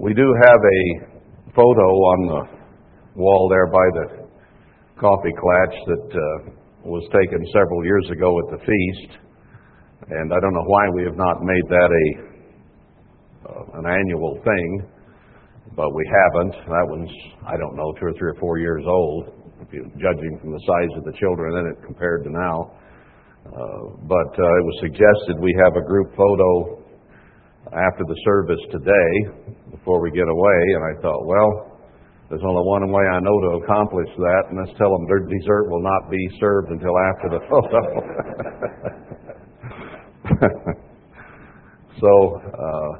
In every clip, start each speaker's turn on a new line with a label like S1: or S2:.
S1: We do have a photo on the wall there by the coffee klatch that uh, was taken several years ago at the feast, and I don't know why we have not made that a uh, an annual thing, but we haven't. That one's I don't know two or three or four years old, you judging from the size of the children in it compared to now. Uh, but uh, it was suggested we have a group photo after the service today before we get away, and I thought, well, there's only one way I know to accomplish that, and that's tell them their dessert will not be served until after the photo. so uh,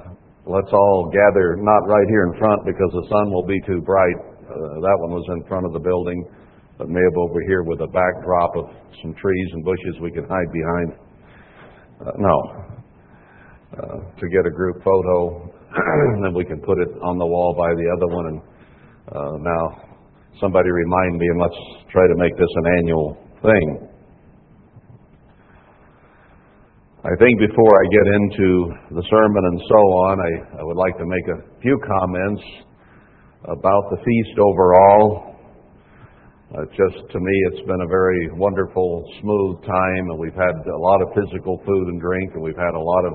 S1: let's all gather, not right here in front because the sun will be too bright. Uh, that one was in front of the building, but maybe over here with a backdrop of some trees and bushes we can hide behind. Uh, no, uh, to get a group photo, and then we can put it on the wall by the other one. And uh, now, somebody remind me, and let's try to make this an annual thing. I think before I get into the sermon and so on, I, I would like to make a few comments about the feast overall. Uh, just to me, it's been a very wonderful, smooth time, and we've had a lot of physical food and drink, and we've had a lot of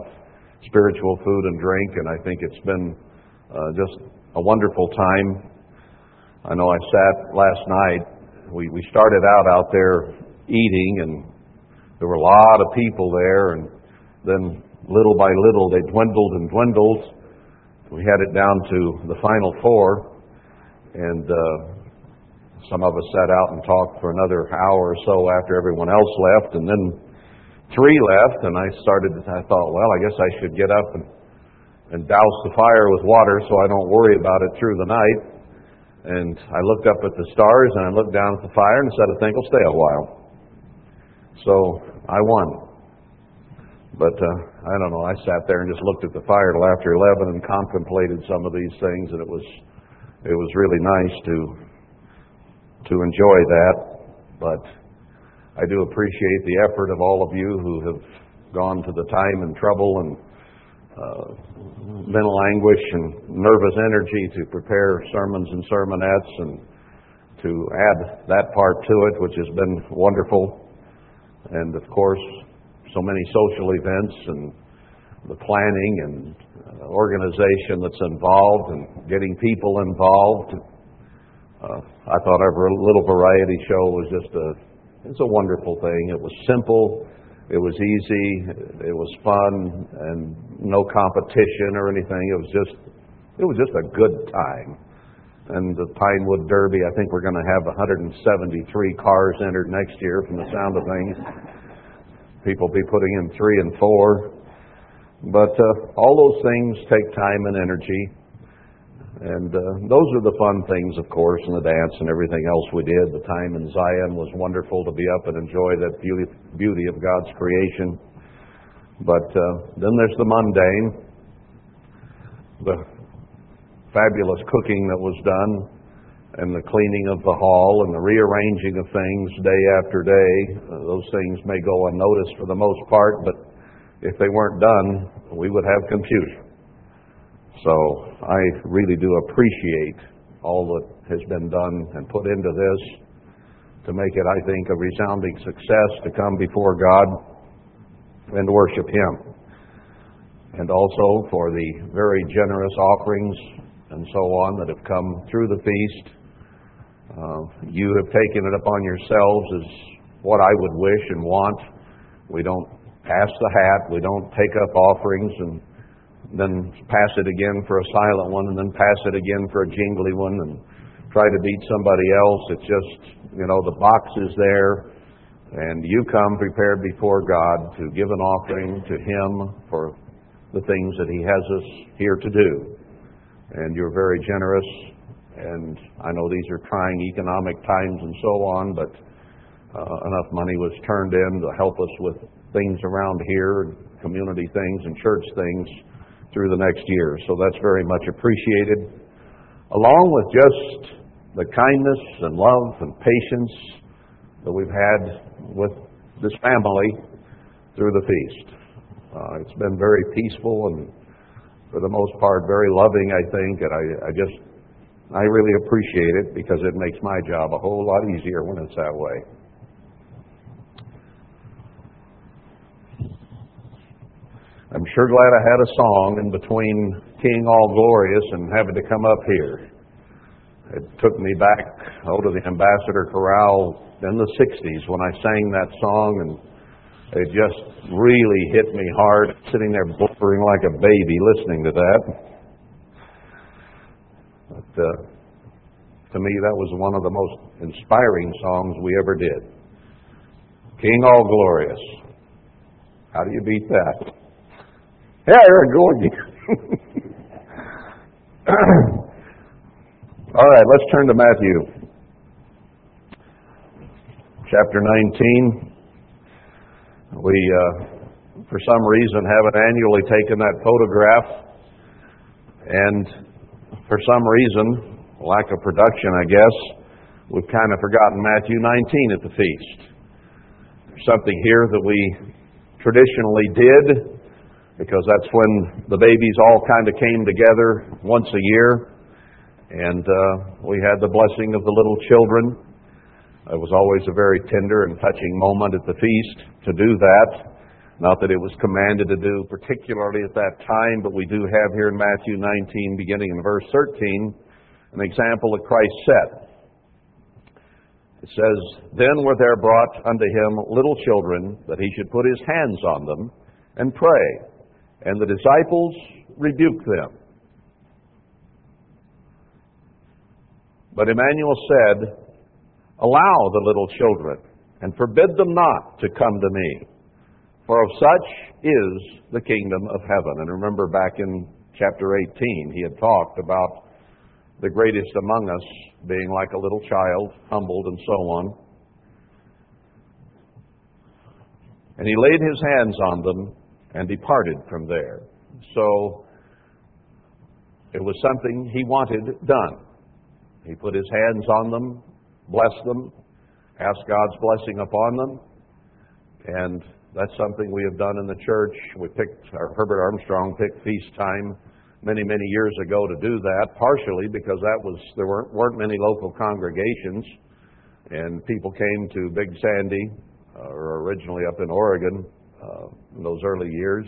S1: spiritual food and drink, and I think it's been uh, just a wonderful time. I know I sat last night. We we started out out there eating, and there were a lot of people there, and then little by little they dwindled and dwindled. We had it down to the final four, and uh, some of us sat out and talked for another hour or so after everyone else left, and then three left, and I started. I thought, well, I guess I should get up and, and douse the fire with water so I don't worry about it through the night. And I looked up at the stars and I looked down at the fire and said, I think I'll stay a while. So I won. But uh, I don't know. I sat there and just looked at the fire till after eleven and contemplated some of these things, and it was it was really nice to to enjoy that. But I do appreciate the effort of all of you who have gone to the time and trouble and uh, mental anguish and nervous energy to prepare sermons and sermonettes and to add that part to it, which has been wonderful. And of course, so many social events and the planning and uh, organization that's involved and getting people involved. Uh, I thought our little variety show was just a it's a wonderful thing. It was simple, it was easy, it was fun, and no competition or anything. It was just, it was just a good time. And the Pinewood Derby, I think we're going to have 173 cars entered next year from the sound of things. People be putting in three and four. But uh, all those things take time and energy. And uh, those are the fun things, of course, and the dance and everything else we did. The time in Zion was wonderful to be up and enjoy that beauty, of God's creation. But uh, then there's the mundane, the fabulous cooking that was done, and the cleaning of the hall, and the rearranging of things day after day. Uh, those things may go unnoticed for the most part, but if they weren't done, we would have confusion. So I really do appreciate all that has been done and put into this to make it, I think, a resounding success to come before God and worship Him. And also for the very generous offerings and so on that have come through the feast. Uh, you have taken it upon yourselves as what I would wish and want. We don't pass the hat, we don't take up offerings and then pass it again for a silent one, and then pass it again for a jingly one, and try to beat somebody else. It's just, you know, the box is there, and you come prepared before God to give an offering to Him for the things that He has us here to do. And you're very generous, and I know these are trying economic times and so on, but uh, enough money was turned in to help us with things around here, community things and church things through the next year. So that's very much appreciated. Along with just the kindness and love and patience that we've had with this family through the feast. Uh, it's been very peaceful and for the most part, very loving, I think, and I, I just, I really appreciate it because it makes my job a whole lot easier when it's that way. I'm sure glad I had a song in between King All Glorious and having to come up here. It took me back oh, to the Ambassador Chorale in the 60s when I sang that song, and it just really hit me hard, sitting there blubbering like a baby listening to that. But uh, to me, that was one of the most inspiring songs we ever did. King All Glorious. How do you beat that? Yeah, there I go again. All right, let's turn to Matthew. Chapter 19. We, uh, for some reason, haven't annually taken that photograph. And for some reason, lack of production, I guess, we've kind of forgotten Matthew 19 at the feast. There's something here that we traditionally did because that's when the babies all kind of came together once a year. And uh, we had the blessing of the little children. It was always a very tender and touching moment at the feast to do that. Not that it was commanded to do particularly at that time, but we do have here in Matthew 19, beginning in verse 13, an example that Christ set. It says, Then were there brought unto him little children, that he should put his hands on them and pray. And the disciples rebuked them. But Emmanuel said, Allow the little children, and forbid them not to come to me, for of such is the kingdom of heaven. And remember back in chapter 18, he had talked about the greatest among us being like a little child, humbled and so on. And he laid his hands on them and departed from there. So it was something he wanted done. He put his hands on them, blessed them, asked God's blessing upon them, and that's something we have done in the church. We picked, our Herbert Armstrong picked feast time many, many years ago to do that, partially because that was there weren't, weren't many local congregations, and people came to Big Sandy, uh, or originally up in Oregon, in those early years.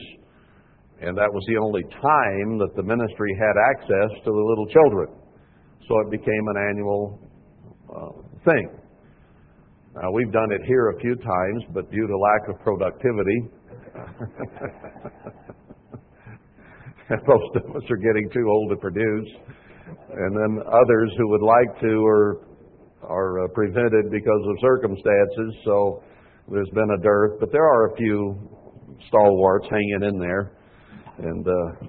S1: And that was the only time that the ministry had access to the little children. So it became an annual uh, thing. Now, we've done it here a few times, but due to lack of productivity, most of us are getting too old to produce. And then others who would like to are, are uh, prevented because of circumstances. So there's been a dearth, but there are a few stalwarts hanging in there and uh,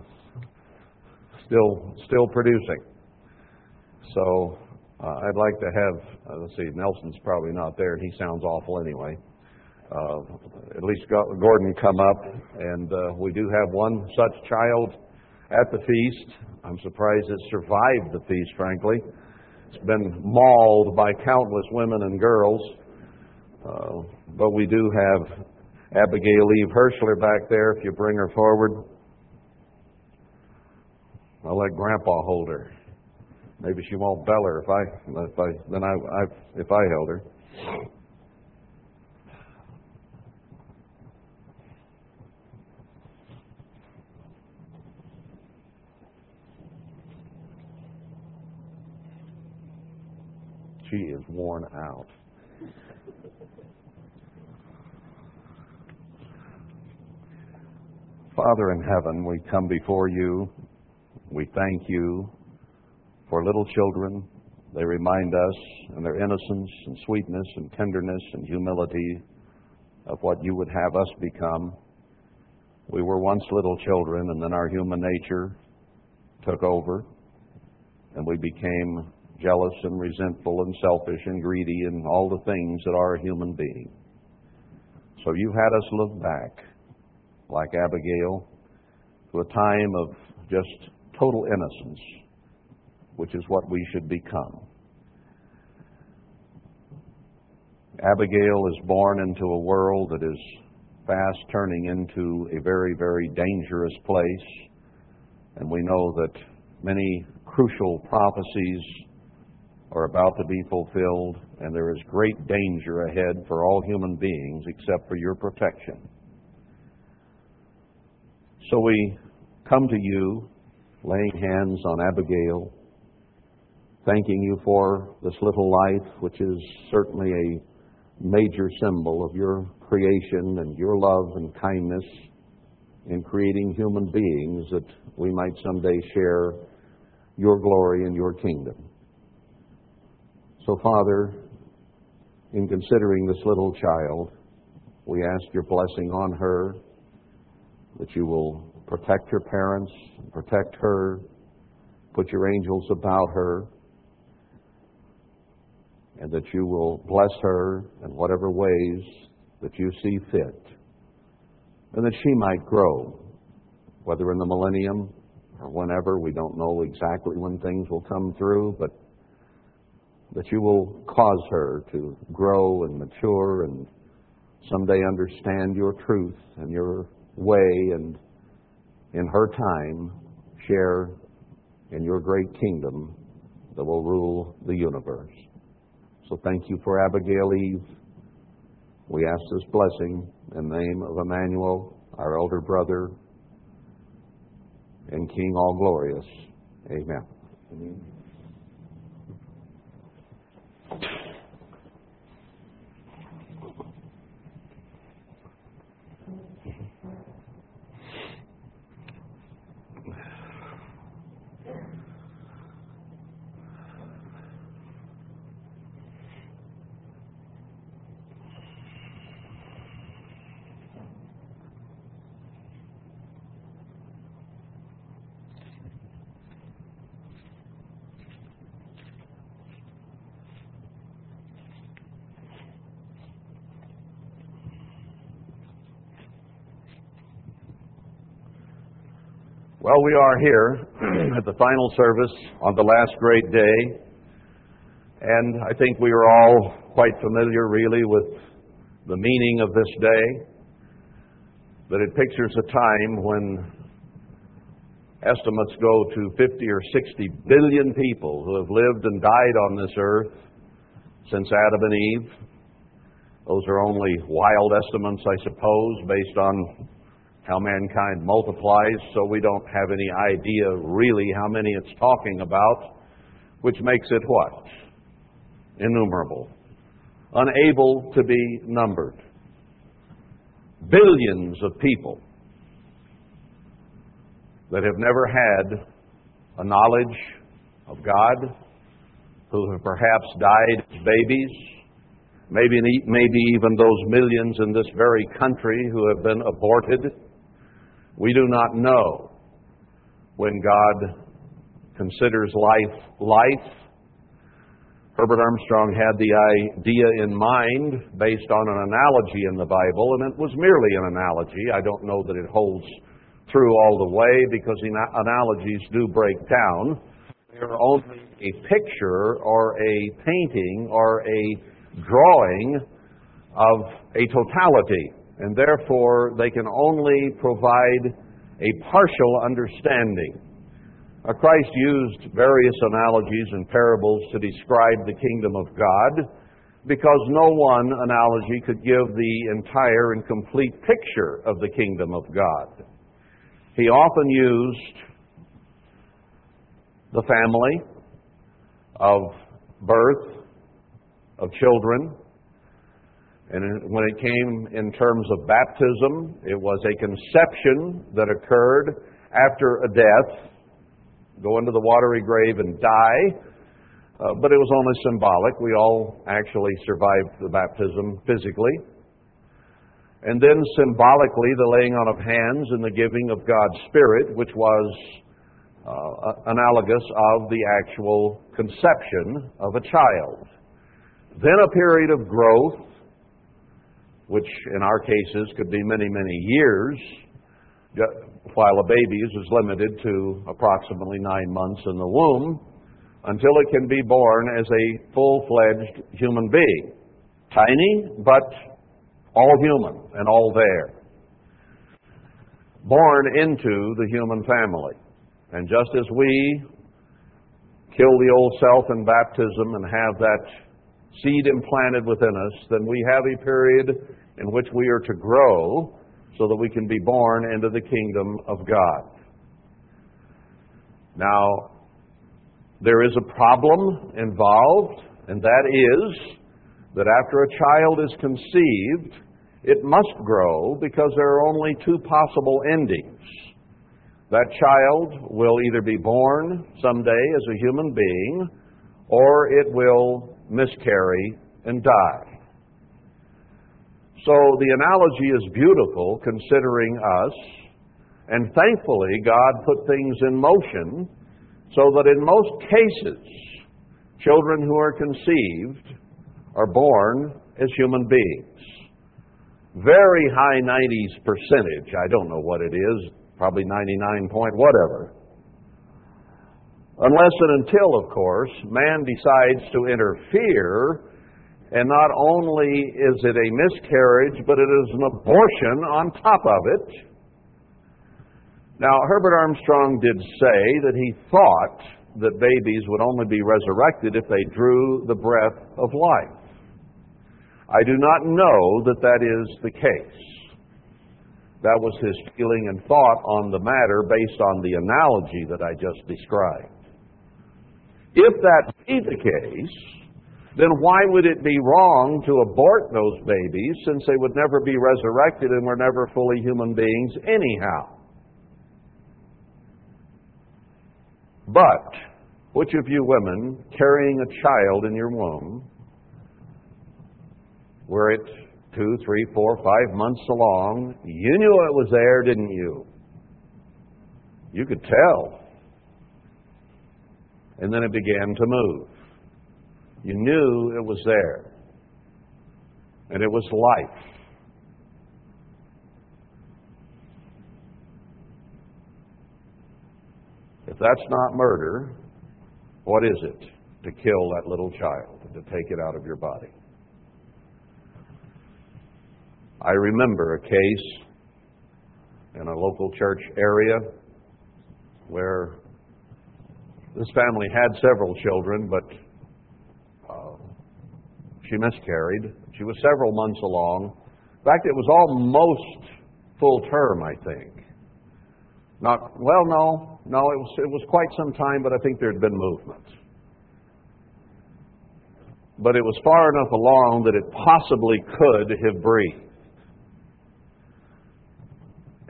S1: still still producing. So uh, I'd like to have uh, let's see, Nelson's probably not there, he sounds awful anyway. Uh, at least Gordon come up, and uh, we do have one such child at the feast. I'm surprised it survived the feast, frankly. It's been mauled by countless women and girls. But we do have Abigail Eve Hirschler back there. If you bring her forward, I'll let Grandpa hold her. Maybe she won't bell her if I if I then I, I if I held her. She is worn out. Father in heaven, we come before you. We thank you for little children. They remind us in their innocence and sweetness and tenderness and humility of what you would have us become. We were once little children, and then our human nature took over, and we became jealous and resentful and selfish and greedy and all the things that are a human being. So you had us look back like Abigail, to a time of just total innocence, which is what we should become. Abigail is born into a world that is fast turning into a very, very dangerous place. And we know that many crucial prophecies are about to be fulfilled, and there is great danger ahead for all human beings except for your protection. So we come to you, laying hands on Abigail, thanking you for this little life, which is certainly a major symbol of your creation and your love and kindness in creating human beings that we might someday share your glory and your kingdom. So, Father, in considering this little child, we ask your blessing on her, that you will protect her parents, protect her, put your angels about her, and that you will bless her in whatever ways that you see fit, and that she might grow, whether in the millennium or whenever. We don't know exactly when things will come through, but that you will cause her to grow and mature and someday understand your truth and your way and in her time share in your great kingdom that will rule the universe. So thank you for Abigail Eve. We ask this blessing in the name of Emmanuel, our elder brother, and King all glorious. Amen. Amen. Well, we are here at the final service on the last great day, and I think we are all quite familiar, really, with the meaning of this day. That it pictures a time when estimates go to 50 or 60 billion people who have lived and died on this earth since Adam and Eve. Those are only wild estimates, I suppose, based on how mankind multiplies, so we don't have any idea really how many it's talking about, which makes it what? Innumerable. Unable to be numbered. Billions of people that have never had a knowledge of God, who have perhaps died as babies, maybe, maybe even those millions in this very country who have been aborted we do not know when God considers life life. Herbert Armstrong had the idea in mind based on an analogy in the Bible, and it was merely an analogy. I don't know that it holds true all the way because analogies do break down. They are only a picture or a painting or a drawing of a totality and therefore they can only provide a partial understanding. Christ used various analogies and parables to describe the kingdom of God because no one analogy could give the entire and complete picture of the kingdom of God. He often used the family of birth of children, and when it came in terms of baptism, it was a conception that occurred after a death, go into the watery grave and die. Uh, but it was only symbolic. We all actually survived the baptism physically. And then symbolically, the laying on of hands and the giving of God's Spirit, which was uh, analogous of the actual conception of a child. Then a period of growth which in our cases could be many, many years, while a baby's is limited to approximately nine months in the womb, until it can be born as a full fledged human being. Tiny, but all human and all there. Born into the human family. And just as we kill the old self in baptism and have that seed implanted within us, then we have a period in which we are to grow so that we can be born into the kingdom of God. Now, there is a problem involved, and that is that after a child is conceived, it must grow because there are only two possible endings. That child will either be born someday as a human being, or it will miscarry and die. So the analogy is beautiful considering us, and thankfully God put things in motion so that in most cases, children who are conceived are born as human beings. Very high 90s percentage, I don't know what it is, probably 99 point whatever. Unless and until, of course, man decides to interfere, and not only is it a miscarriage, but it is an abortion on top of it. Now, Herbert Armstrong did say that he thought that babies would only be resurrected if they drew the breath of life. I do not know that that is the case. That was his feeling and thought on the matter based on the analogy that I just described. If that be the case, then why would it be wrong to abort those babies since they would never be resurrected and were never fully human beings anyhow? But, which of you women carrying a child in your womb were it two, three, four, five months along, you knew it was there, didn't you? You could tell. And then it began to move. You knew it was there. And it was life. If that's not murder, what is it to kill that little child and to take it out of your body? I remember a case in a local church area where this family had several children, but she miscarried. She was several months along. In fact, it was almost full term, I think. Not well, no, no. It was it was quite some time, but I think there had been movement. But it was far enough along that it possibly could have breathed.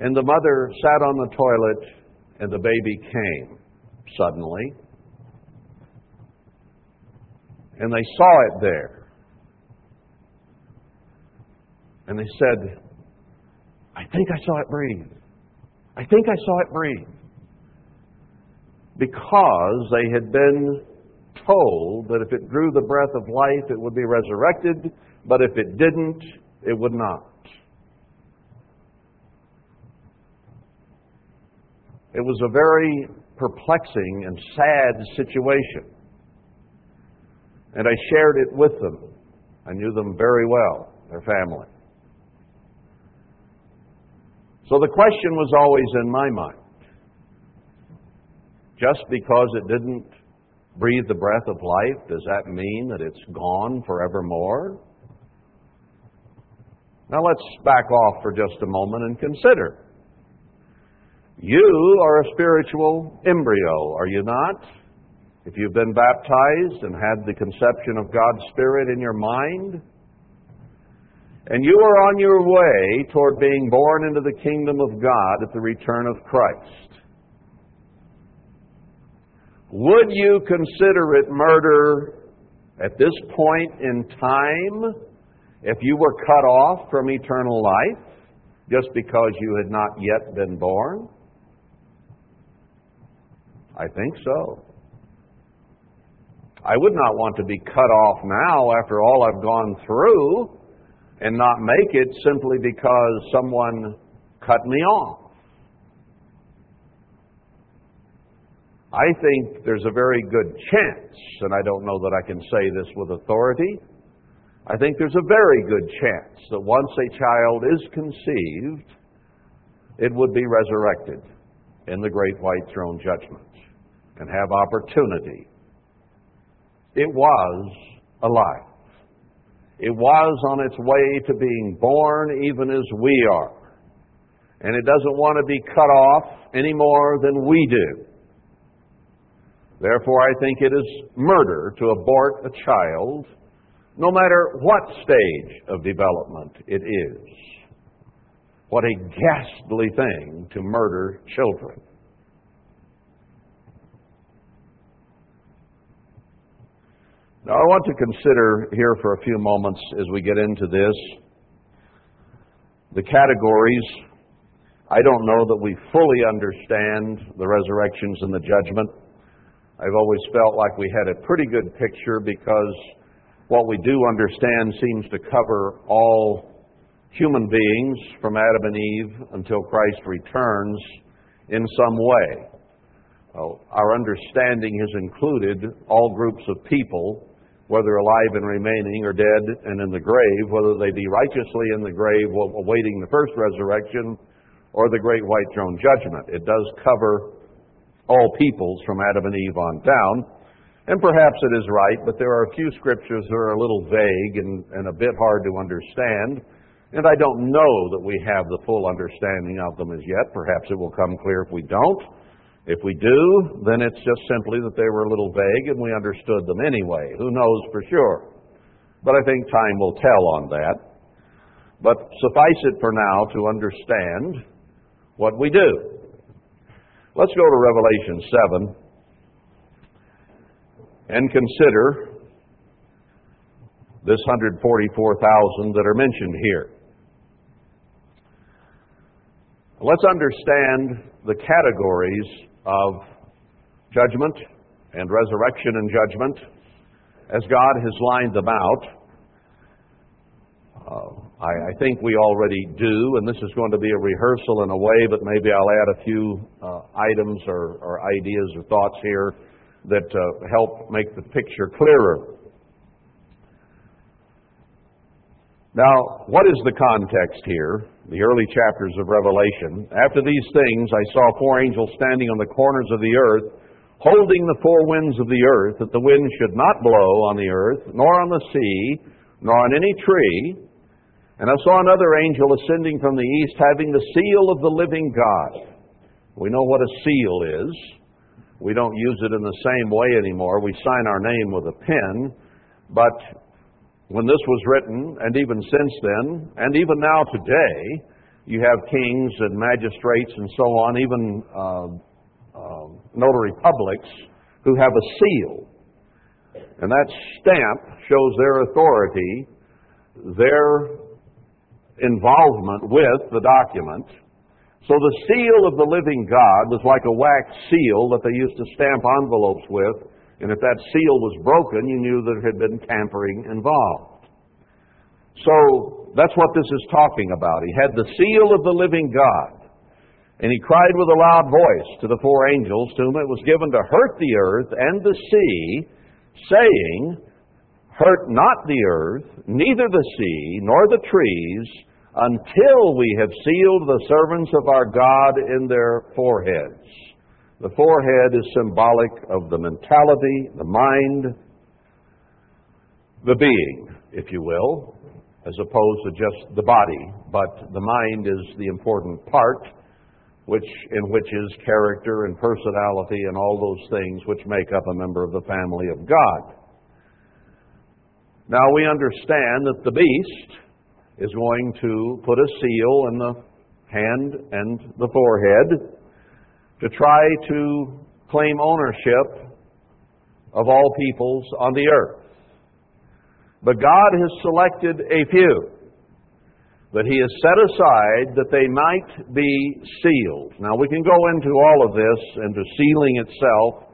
S1: And the mother sat on the toilet, and the baby came suddenly. And they saw it there. And they said, I think I saw it breathe. I think I saw it breathe. Because they had been told that if it drew the breath of life, it would be resurrected, but if it didn't, it would not. It was a very perplexing and sad situation. And I shared it with them. I knew them very well, their family. So the question was always in my mind just because it didn't breathe the breath of life, does that mean that it's gone forevermore? Now let's back off for just a moment and consider. You are a spiritual embryo, are you not? If you've been baptized and had the conception of God's Spirit in your mind, and you are on your way toward being born into the kingdom of God at the return of Christ. Would you consider it murder at this point in time if you were cut off from eternal life just because you had not yet been born? I think so. I would not want to be cut off now after all I've gone through and not make it simply because someone cut me off. I think there's a very good chance, and I don't know that I can say this with authority, I think there's a very good chance that once a child is conceived, it would be resurrected in the great white throne judgment and have opportunity. It was alive. It was on its way to being born even as we are. And it doesn't want to be cut off any more than we do. Therefore, I think it is murder to abort a child, no matter what stage of development it is. What a ghastly thing to murder children. Now, I want to consider here for a few moments as we get into this the categories. I don't know that we fully understand the resurrections and the judgment. I've always felt like we had a pretty good picture because what we do understand seems to cover all human beings from Adam and Eve until Christ returns in some way. our understanding has included all groups of people, whether alive and remaining or dead and in the grave, whether they be righteously in the grave awaiting the first resurrection or the great white throne judgment. It does cover all peoples from Adam and Eve on down. And perhaps it is right, but there are a few scriptures that are a little vague and, and a bit hard to understand. And I don't know that we have the full understanding of them as yet. Perhaps it will come clear if we don't. If we do, then it's just simply that they were a little vague and we understood them anyway. Who knows for sure? But I think time will tell on that. But suffice it for now to understand what we do. Let's go to Revelation 7 and consider this 144,000 that are mentioned here. Let's understand the categories of judgment and resurrection and judgment as God has lined them out. Uh, I, I, think we already do, and this is going to be a rehearsal in a way, but maybe I'll add a few uh, items or, or, ideas or thoughts here that uh, help make the picture clearer. Now, what is the context here? The early chapters of Revelation. After these things, I saw four angels standing on the corners of the earth, holding the four winds of the earth, that the wind should not blow on the earth, nor on the sea, nor on any tree and I saw another angel ascending from the east, having the seal of the living God. We know what a seal is. We don't use it in the same way anymore. We sign our name with a pen. But when this was written, and even since then, and even now today, you have kings and magistrates and so on, even uh, uh, notary publics, who have a seal. And that stamp shows their authority, their involvement with the document. So the seal of the living God was like a wax seal that they used to stamp envelopes with, and if that seal was broken, you knew there had been tampering involved. So that's what this is talking about. He had the seal of the living God. And he cried with a loud voice to the four angels to whom it was given to hurt the earth and the sea, saying, Hurt not the earth, neither the sea, nor the trees, until we have sealed the servants of our God in their foreheads. The forehead is symbolic of the mentality, the mind, the being, if you will, as opposed to just the body. But the mind is the important part, which in which is character and personality and all those things which make up a member of the family of God. Now we understand that the beast is going to put a seal in the hand and the forehead to try to claim ownership of all peoples on the earth. But God has selected a few that He has set aside that they might be sealed. Now we can go into all of this, into sealing itself,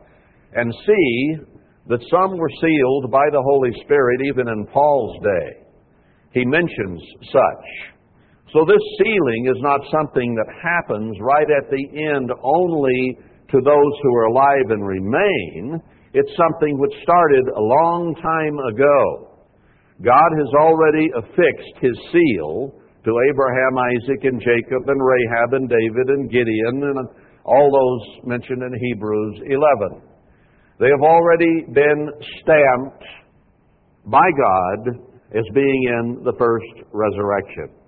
S1: and see that some were sealed by the Holy Spirit even in Paul's day he mentions such. So this sealing is not something that happens right at the end only to those who are alive and remain. It's something which started a long time ago. God has already affixed his seal to Abraham, Isaac, and Jacob, and Rahab, and David, and Gideon, and all those mentioned in Hebrews 11. They have already been stamped by God as being in the first resurrection.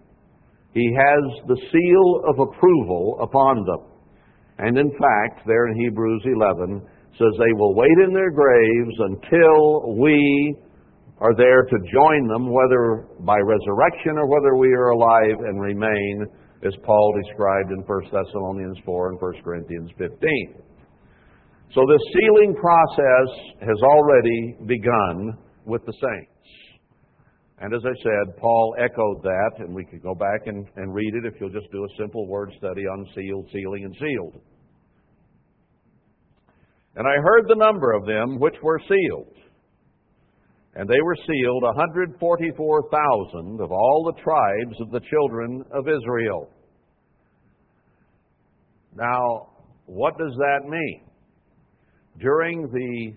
S1: He has the seal of approval upon them. And in fact, there in Hebrews 11, says they will wait in their graves until we are there to join them, whether by resurrection or whether we are alive and remain, as Paul described in 1 Thessalonians 4 and 1 Corinthians 15. So this sealing process has already begun with the saints. And as I said, Paul echoed that, and we could go back and, and read it if you'll just do a simple word study on sealed, sealing, and sealed. And I heard the number of them which were sealed. And they were sealed 144,000 of all the tribes of the children of Israel. Now, what does that mean? During the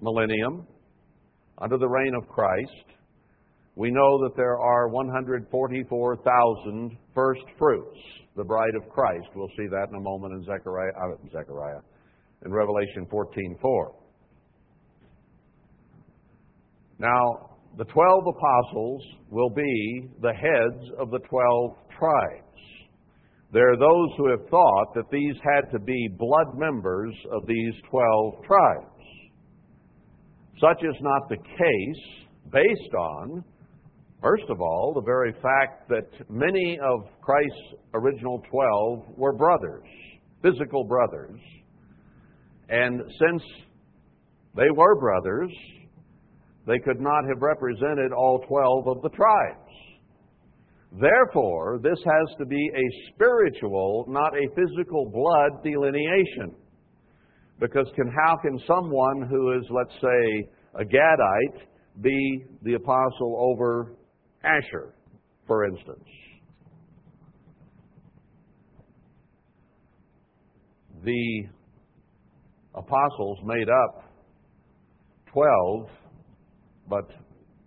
S1: millennium, under the reign of Christ, we know that there are 144,000 first fruits, the bride of Christ. We'll see that in a moment in Zechariah, uh, Zechariah in Revelation 14:4. Now, the 12 apostles will be the heads of the 12 tribes. There are those who have thought that these had to be blood members of these 12 tribes. Such is not the case based on, first of all, the very fact that many of Christ's original 12 were brothers, physical brothers. And since they were brothers, they could not have represented all 12 of the tribes. Therefore, this has to be a spiritual, not a physical blood delineation. Because can, how can someone who is, let's say, a Gadite be the apostle over Asher, for instance? The apostles made up 12, but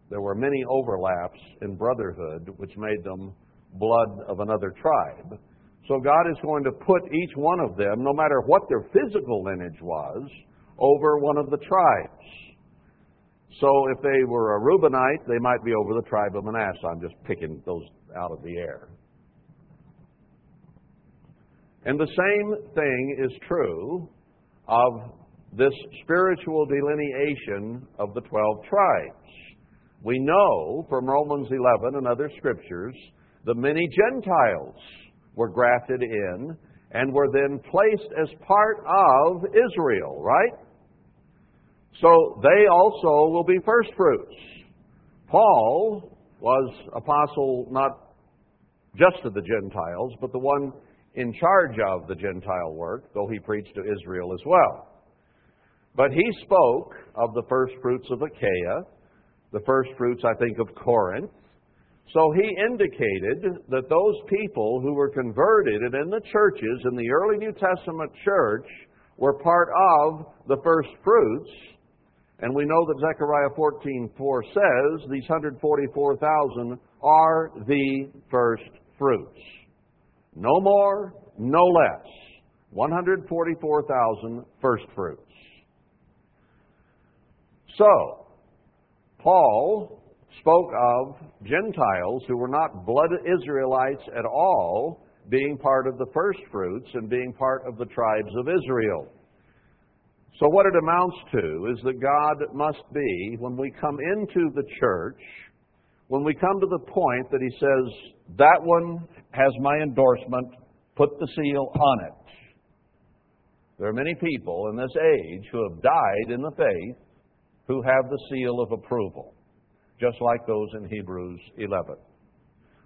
S1: there were many overlaps in brotherhood, which made them blood of another tribe. So God is going to put each one of them, no matter what their physical lineage was, over one of the tribes. So if they were a Reubenite, they might be over the tribe of Manasseh. I'm just picking those out of the air. And the same thing is true of this spiritual delineation of the 12 tribes. We know from Romans 11 and other scriptures that many Gentiles were grafted in and were then placed as part of Israel, right? So they also will be first fruits. Paul was apostle not just to the Gentiles, but the one in charge of the Gentile work, though he preached to Israel as well. But he spoke of the first fruits of Achaia, the first fruits, I think, of Corinth. So he indicated that those people who were converted and in the churches in the early New Testament church were part of the first fruits. And we know that Zechariah 14:4 says these 144,000 are the first fruits. No more, no less. 144,000 first fruits. So, Paul spoke of Gentiles who were not blood Israelites at all being part of the first fruits and being part of the tribes of Israel. So, what it amounts to is that God must be, when we come into the church, when we come to the point that He says, That one has my endorsement, put the seal on it. There are many people in this age who have died in the faith who have the seal of approval, just like those in Hebrews 11.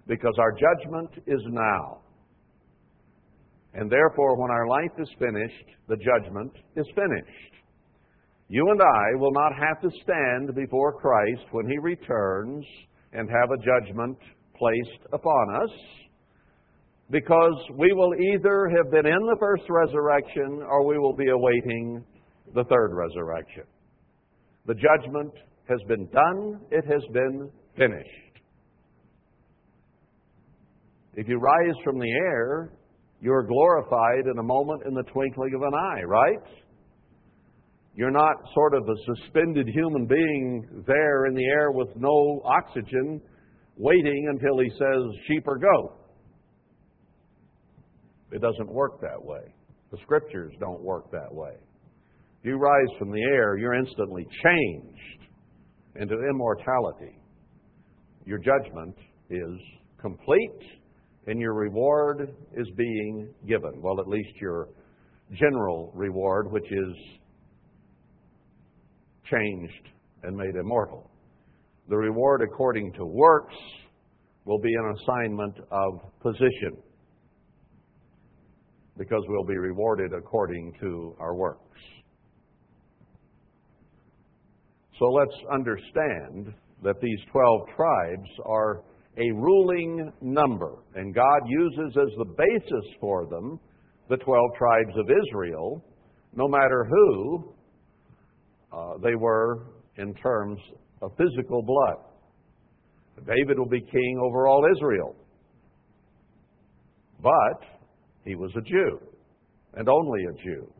S1: Because our judgment is now. And therefore, when our life is finished, the judgment is finished. You and I will not have to stand before Christ when He returns and have a judgment placed upon us because we will either have been in the first resurrection or we will be awaiting the third resurrection. The judgment has been done, it has been finished. If you rise from the air, You're glorified in a moment in the twinkling of an eye, right? You're not sort of a suspended human being there in the air with no oxygen, waiting until he says sheep or goat. It doesn't work that way. The scriptures don't work that way. You rise from the air, you're instantly changed into immortality. Your judgment is complete and your reward is being given. Well, at least your general reward, which is changed and made immortal. The reward according to works will be an assignment of position because we'll be rewarded according to our works. So let's understand that these 12 tribes are a ruling number, and God uses as the basis for them the 12 tribes of Israel, no matter who uh, they were in terms of physical blood. David will be king over all Israel. But he was a Jew, and only a Jew.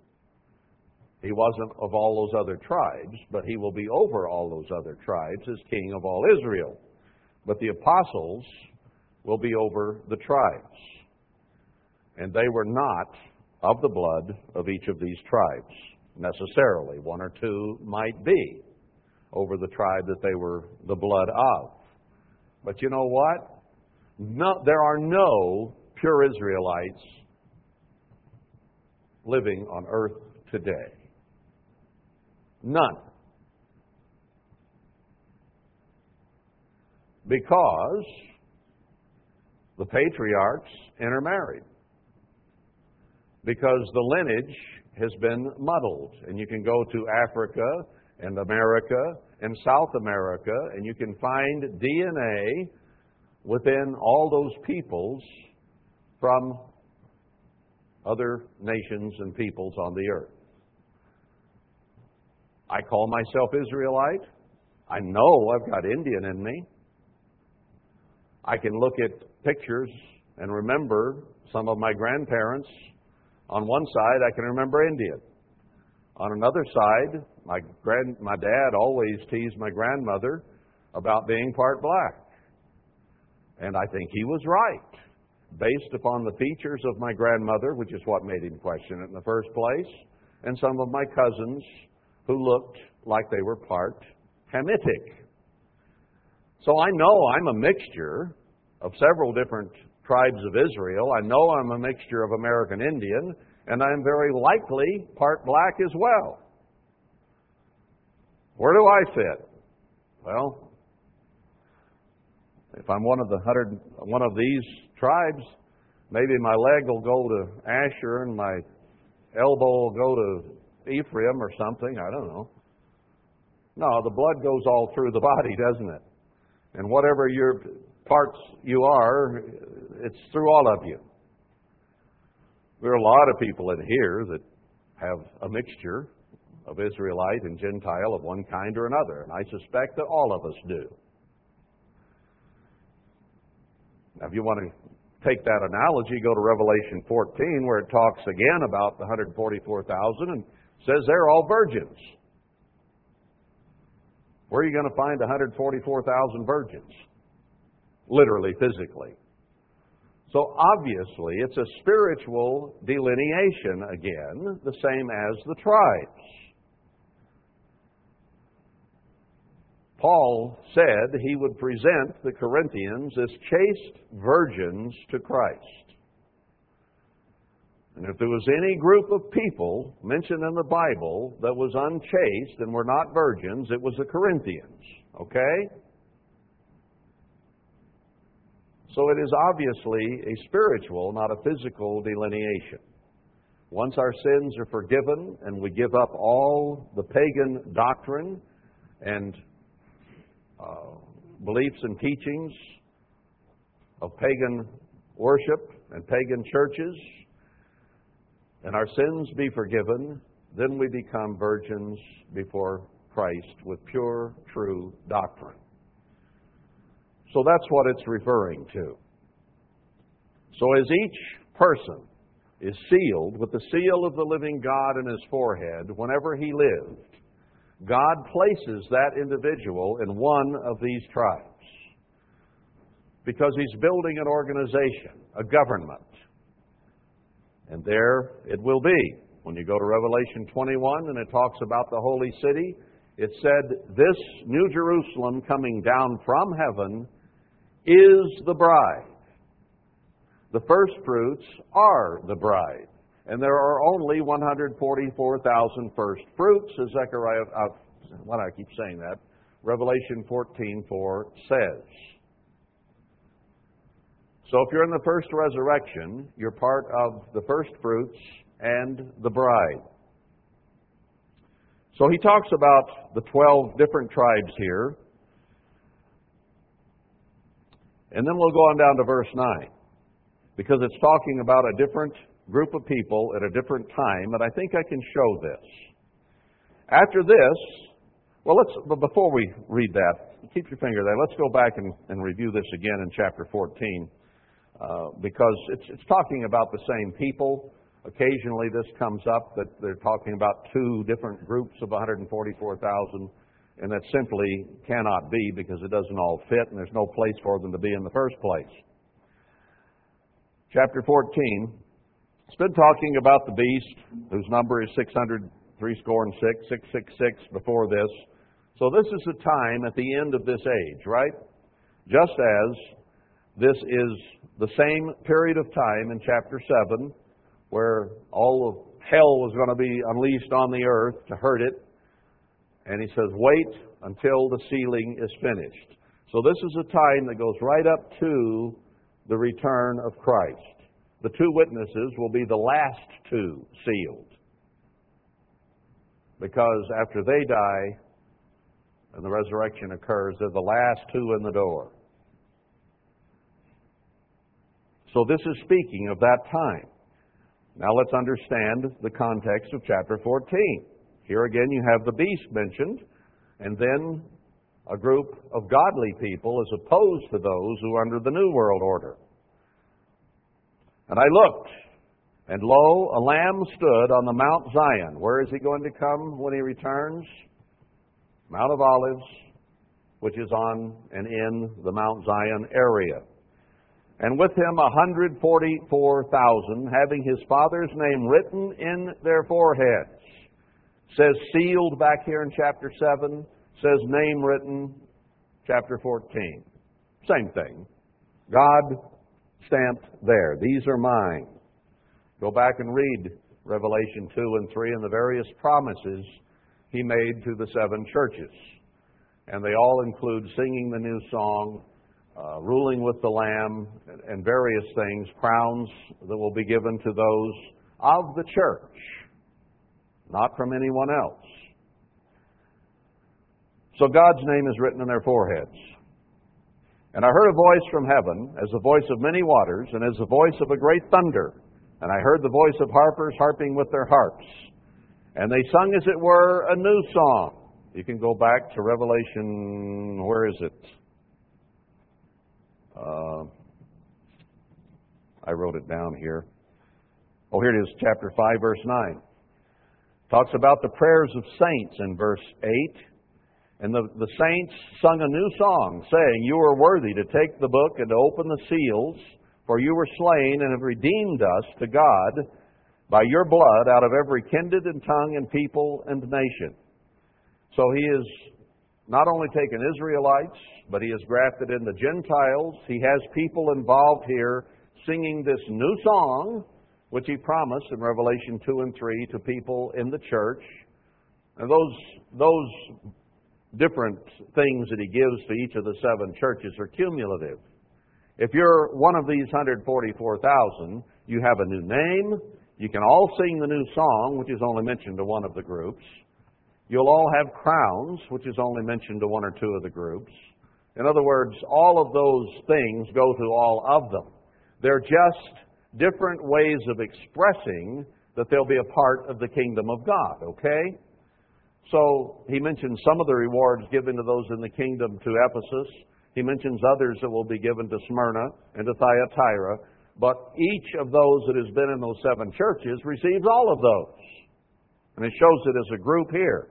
S1: He wasn't of all those other tribes, but he will be over all those other tribes as king of all Israel. But the apostles will be over the tribes. And they were not of the blood of each of these tribes, necessarily. One or two might be over the tribe that they were the blood of. But you know what? No, there are no pure Israelites living on earth today. None. Because the patriarchs intermarried. Because the lineage has been muddled. And you can go to Africa and America and South America, and you can find DNA within all those peoples from other nations and peoples on the earth. I call myself Israelite. I know I've got Indian in me. I can look at pictures and remember some of my grandparents. On one side, I can remember Indian. On another side, my grand, my dad always teased my grandmother about being part black. And I think he was right, based upon the features of my grandmother, which is what made him question it in the first place, and some of my cousins who looked like they were part Hamitic. So I know I'm a mixture of several different tribes of Israel. I know I'm a mixture of American Indian, and I'm very likely part black as well. Where do I fit? Well, if I'm one of the hundred, one of these tribes, maybe my leg will go to Asher and my elbow will go to Ephraim or something. I don't know. No, the blood goes all through the body, doesn't it? And whatever your parts you are, it's through all of you. There are a lot of people in here that have a mixture of Israelite and Gentile of one kind or another, and I suspect that all of us do. Now, if you want to take that analogy, go to Revelation 14, where it talks again about the 144,000 and says they're all virgins. Where are you going to find 144,000 virgins? Literally, physically. So obviously, it's a spiritual delineation again, the same as the tribes. Paul said he would present the Corinthians as chaste virgins to Christ. And if there was any group of people mentioned in the Bible that was unchaste and were not virgins, it was the Corinthians. Okay? So it is obviously a spiritual, not a physical delineation. Once our sins are forgiven and we give up all the pagan doctrine and uh, beliefs and teachings of pagan worship and pagan churches, and our sins be forgiven, then we become virgins before Christ with pure, true doctrine. So that's what it's referring to. So as each person is sealed with the seal of the living God in his forehead whenever he lived, God places that individual in one of these tribes because he's building an organization, a government. And there it will be. When you go to Revelation 21 and it talks about the holy city, it said, This New Jerusalem coming down from heaven is the bride. The first fruits are the bride. And there are only 144,000 first fruits, as Zechariah, uh, why do I keep saying that? Revelation 14:4 says. So if you're in the first resurrection, you're part of the first fruits and the bride. So he talks about the 12 different tribes here. And then we'll go on down to verse 9 because it's talking about a different group of people at a different time, and I think I can show this. After this, well, let's, but before we read that, keep your finger there. Let's go back and, and review this again in chapter 14, uh, Uh, because it's, it's talking about the same people. Occasionally, this comes up that they're talking about two different groups of 144,000, and that simply cannot be because it doesn't all fit, and there's no place for them to be in the first place chapter 14, it's been talking about the beast, whose number is 600, three score and six, 666 before this. So this is the time at the end of this age, right? Just as this is the same period of time in chapter 7 where all of hell was going to be unleashed on the earth to hurt it. And he says, wait until the sealing is finished. So this is a time that goes right up to the return of Christ. The two witnesses will be the last two sealed. Because after they die and the resurrection occurs, they're the last two in the door. So this is speaking of that time. Now let's understand the context of chapter 14. Here again you have the beast mentioned, and then a group of godly people as opposed to those who are under the New World Order. And I looked, and lo, a lamb stood on the Mount Zion. Where is he going to come when he returns? Mount of Olives, which is on and in the Mount Zion area. And with him a hundred forty four thousand, having his father's name written in their foreheads. Says sealed back here in chapter 7 says name written, chapter 14. Same thing. God stamped there. These are mine. Go back and read Revelation 2 and 3 and the various promises he made to the seven churches. And they all include singing the new song, uh, ruling with the Lamb, and various things, crowns that will be given to those of the church, not from anyone else. So God's name is written in their foreheads. And I heard a voice from heaven, as the voice of many waters, and as the voice of a great thunder. And I heard the voice of harpers harping with their harps. And they sung, as it were, a new song. You can go back to Revelation, where is it? Uh, I wrote it down here. Oh, here it is, chapter 5, verse 9. Talks about the prayers of saints in verse 8. And the, the saints sung a new song, saying, You are worthy to take the book and to open the seals, for you were slain and have redeemed us to God by your blood out of every kindred and tongue and people and nation. So he has not only taken Israelites, but he has grafted in the Gentiles. He has people involved here singing this new song, which he promised in Revelation 2 and 3 to people in the church. And those, those different things that he gives to each of the seven churches are cumulative. If you're one of these 144,000, you have a new name. You can all sing the new song, which is only mentioned to one of the groups. You'll all have crowns, which is only mentioned to one or two of the groups. In other words, all of those things go to all of them. They're just different ways of expressing that they'll be a part of the kingdom of God, okay? So he mentions some of the rewards given to those in the kingdom to Ephesus. He mentions others that will be given to Smyrna and to Thyatira. But each of those that has been in those seven churches receives all of those. And it shows it as a group here.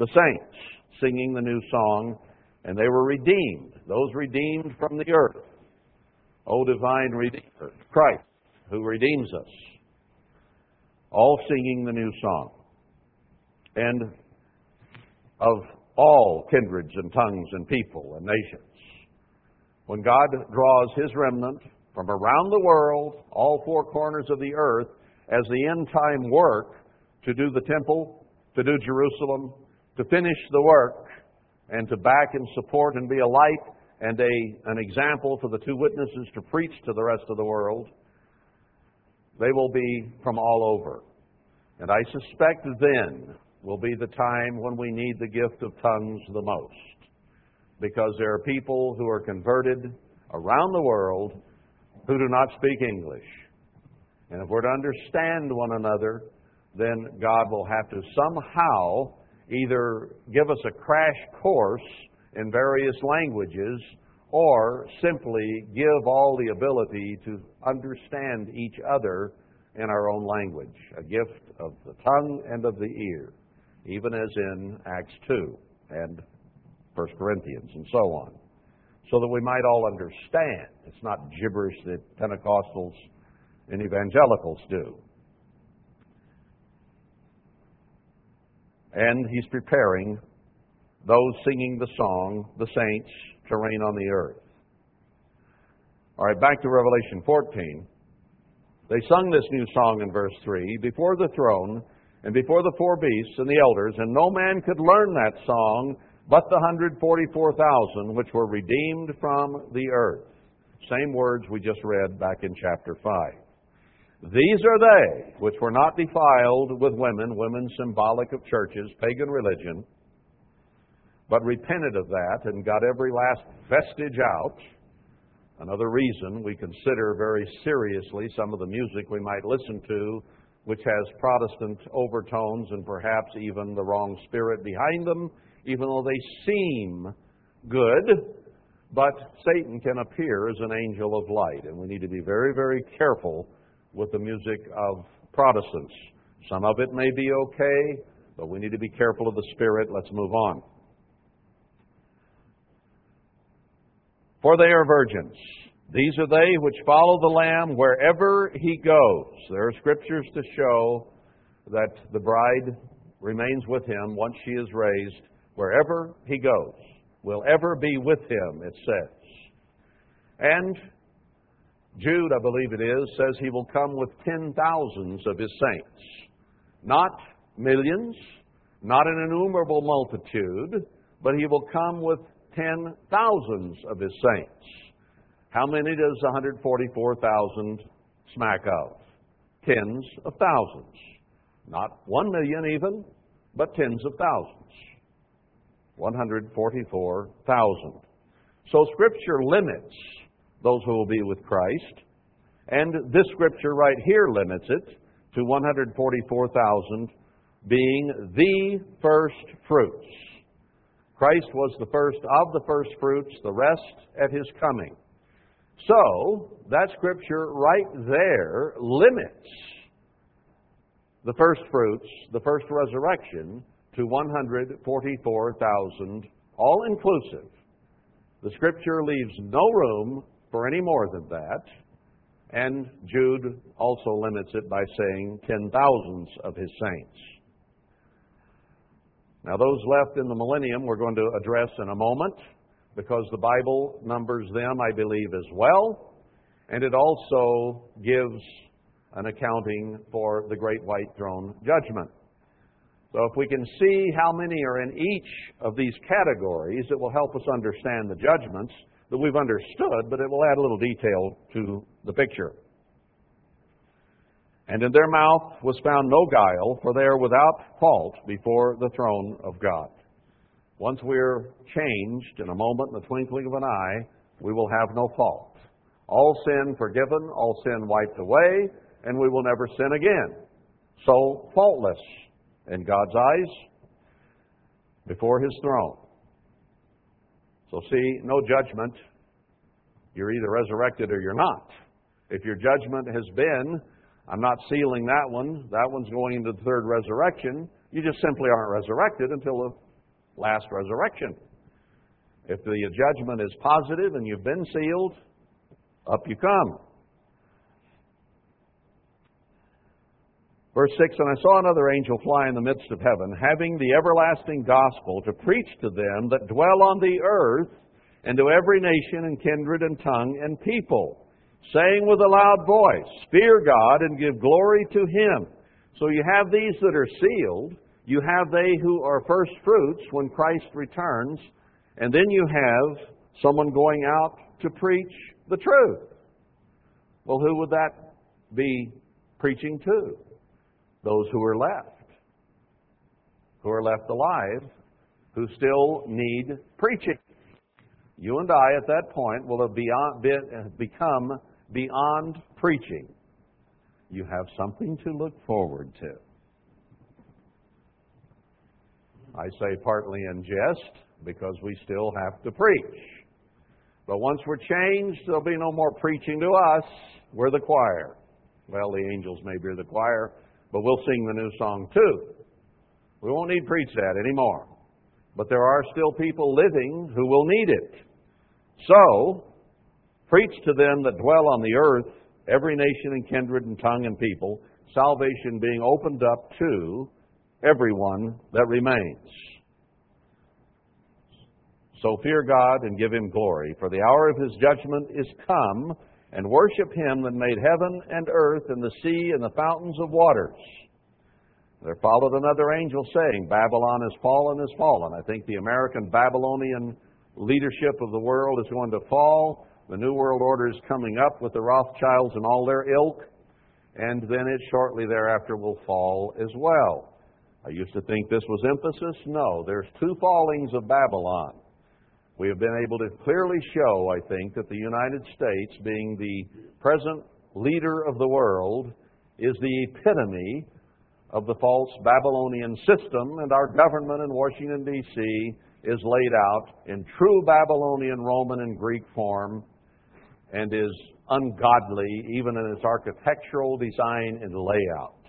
S1: The saints singing the new song, and they were redeemed. Those redeemed from the earth. O divine Redeemer, Christ, who redeems us. All singing the new song. And of all kindreds and tongues and people and nations. When God draws His remnant from around the world, all four corners of the earth, as the end time work to do the temple, to do Jerusalem, to finish the work, and to back and support and be a light and a, an example for the two witnesses to preach to the rest of the world, they will be from all over. And I suspect then will be the time when we need the gift of tongues the most. Because there are people who are converted around the world who do not speak English. And if we're to understand one another, then God will have to somehow either give us a crash course in various languages or simply give all the ability to understand each other in our own language, a gift of the tongue and of the ear, even as in Acts 2 and 1 Corinthians and so on, so that we might all understand. It's not gibberish that Pentecostals and evangelicals do. And he's preparing those singing the song, the saints, to reign on the earth. All right, back to Revelation 14. They sung this new song in verse 3 before the throne and before the four beasts and the elders, and no man could learn that song but the 144,000 which were redeemed from the earth. Same words we just read back in chapter 5. These are they which were not defiled with women, women symbolic of churches, pagan religion, but repented of that and got every last vestige out. Another reason we consider very seriously some of the music we might listen to, which has Protestant overtones and perhaps even the wrong spirit behind them, even though they seem good. But Satan can appear as an angel of light, and we need to be very, very careful with the music of Protestants. Some of it may be okay, but we need to be careful of the spirit. Let's move on. For they are virgins. These are they which follow the Lamb wherever he goes. There are scriptures to show that the bride remains with him once she is raised, wherever he goes. Will ever be with him, it says. And Jude, I believe it is, says he will come with ten thousands of his saints. Not millions, not an innumerable multitude, but he will come with ten thousands of his saints. How many does 144,000 smack of? Tens of thousands. Not one million even, but tens of thousands. 144,000. So Scripture limits those who will be with Christ, and this Scripture right here limits it to 144,000 being the first fruits. Christ was the first of the first fruits, the rest at his coming. So, that scripture right there limits the first fruits, the first resurrection, to 144,000, all inclusive. The scripture leaves no room for any more than that. And Jude also limits it by saying ten thousands of his saints. Now, those left in the millennium we're going to address in a moment because the Bible numbers them, I believe, as well. And it also gives an accounting for the great white throne judgment. So, if we can see how many are in each of these categories, it will help us understand the judgments that we've understood, but it will add a little detail to the picture. And in their mouth was found no guile, for they are without fault before the throne of God. Once we're changed in a moment, in the twinkling of an eye, we will have no fault. All sin forgiven, all sin wiped away, and we will never sin again. So, faultless in God's eyes before His throne. So, see, no judgment. You're either resurrected or you're not. If your judgment has been, I'm not sealing that one, that one's going into the third resurrection, you just simply aren't resurrected until the last resurrection. If the judgment is positive and you've been sealed, up you come. Verse 6 And I saw another angel fly in the midst of heaven, having the everlasting gospel to preach to them that dwell on the earth, and to every nation and kindred and tongue and people, saying with a loud voice, Fear God and give glory to Him. So you have these that are sealed, you have they who are first fruits when Christ returns, and then you have someone going out to preach the truth. Well, who would that be preaching to? Those who are left, who are left alive, who still need preaching. You and I, at that point, will have beyond, become beyond preaching. You have something to look forward to. I say partly in jest because we still have to preach. But once we're changed, there'll be no more preaching to us. We're the choir. Well, the angels may be the choir, but we'll sing the new song too. We won't need preach that anymore. But there are still people living who will need it. So, preach to them that dwell on the earth, every nation and kindred and tongue and people, salvation being opened up to everyone that remains. So fear God and give him glory, for the hour of his judgment is come, and worship him that made heaven and earth and the sea and the fountains of waters. There followed another angel saying, Babylon is fallen, is fallen. I think the American Babylonian leadership of the world is going to fall. The New World Order is coming up with the Rothschilds and all their ilk, and then it shortly thereafter will fall as well. I used to think this was emphasis. No, there's two fallings of Babylon. We have been able to clearly show, I think, that the United States, being the present leader of the world, is the epitome of the false Babylonian system, and our government in Washington, D.C. is laid out in true Babylonian, Roman, and Greek form and is ungodly even in its architectural design and layout.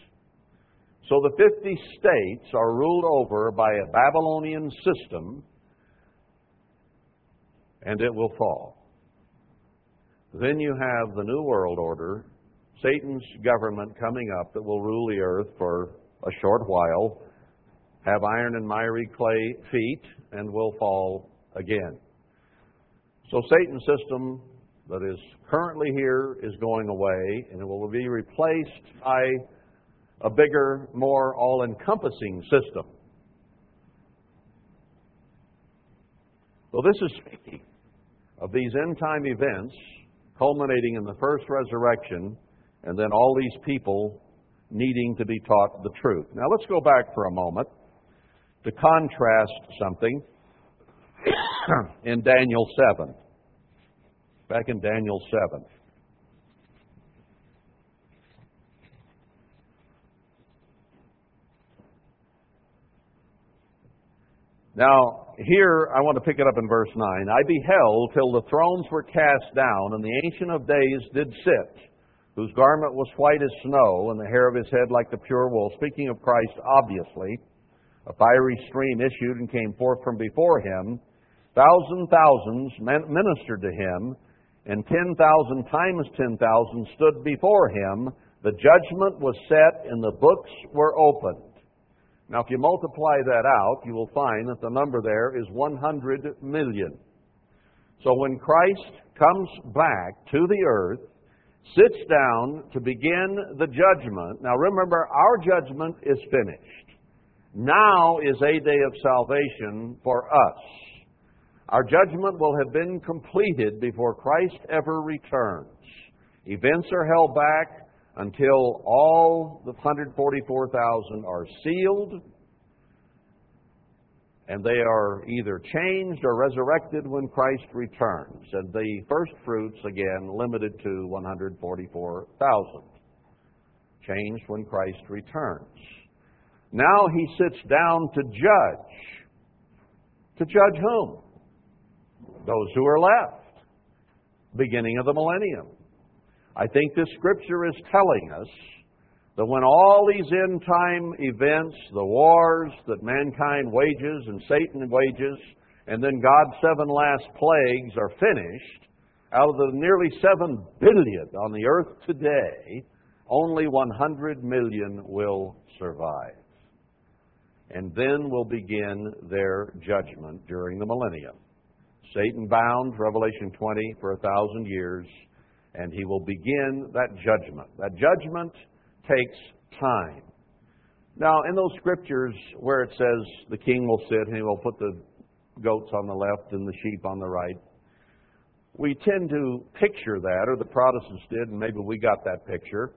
S1: So the 50 states are ruled over by a Babylonian system and it will fall. Then you have the New World Order, Satan's government coming up that will rule the earth for a short while, have iron and miry clay feet, and will fall again. So Satan's system that is currently here is going away, and it will be replaced by a bigger, more all encompassing system. So this is of these end time events culminating in the first resurrection and then all these people needing to be taught the truth. Now let's go back for a moment to contrast something in Daniel 7. Back in Daniel 7. Now, here I want to pick it up in verse 9. I beheld till the thrones were cast down, and the Ancient of Days did sit, whose garment was white as snow, and the hair of his head like the pure wool. Speaking of Christ, obviously, a fiery stream issued and came forth from before him. Thousand thousands ministered to him, and ten thousand times ten thousand stood before him. The judgment was set, and the books were opened. Now, if you multiply that out, you will find that the number there is 100 million. So when Christ comes back to the earth, sits down to begin the judgment, now remember, our judgment is finished. Now is a day of salvation for us. Our judgment will have been completed before Christ ever returns. Events are held back, until all the 144,000 are sealed and they are either changed or resurrected when Christ returns. And the first fruits, again, limited to 144,000. Changed when Christ returns. Now he sits down to judge. To judge whom? Those who are left. Beginning of the millennium. I think this scripture is telling us that when all these end time events, the wars that mankind wages and Satan wages, and then God's seven last plagues are finished, out of the nearly seven billion on the earth today, only 100 million will survive. And then will begin their judgment during the millennium. Satan bound, Revelation 20, for a thousand years, and he will begin that judgment. That judgment takes time. Now, in those scriptures where it says the king will sit and he will put the goats on the left and the sheep on the right, we tend to picture that, or the Protestants did, and maybe we got that picture,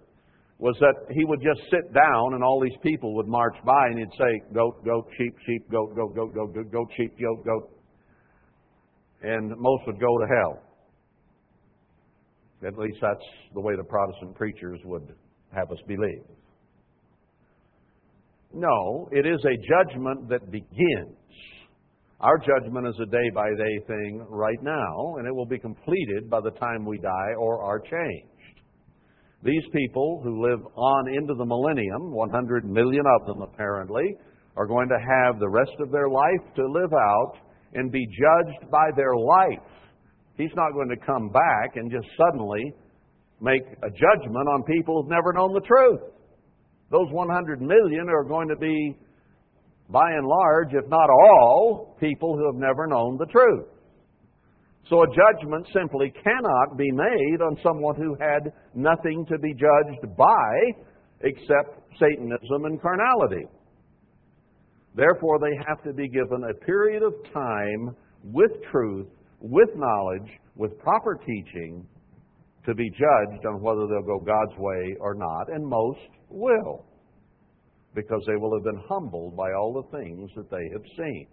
S1: was that he would just sit down and all these people would march by and he'd say, goat, goat, sheep, sheep, goat, goat, goat, goat, goat, goat, sheep, goat, goat. And most would go to hell. At least that's the way the Protestant preachers would have us believe. No, it is a judgment that begins. Our judgment is a day by day thing right now, and it will be completed by the time we die or are changed. These people who live on into the millennium, 100 million of them apparently, are going to have the rest of their life to live out and be judged by their life. He's not going to come back and just suddenly make a judgment on people who've never known the truth. Those 100 million are going to be, by and large, if not all, people who have never known the truth. So a judgment simply cannot be made on someone who had nothing to be judged by except Satanism and carnality. Therefore, they have to be given a period of time with truth, with knowledge, with proper teaching to be judged on whether they'll go God's way or not, and most will, because they will have been humbled by all the things that they have seen.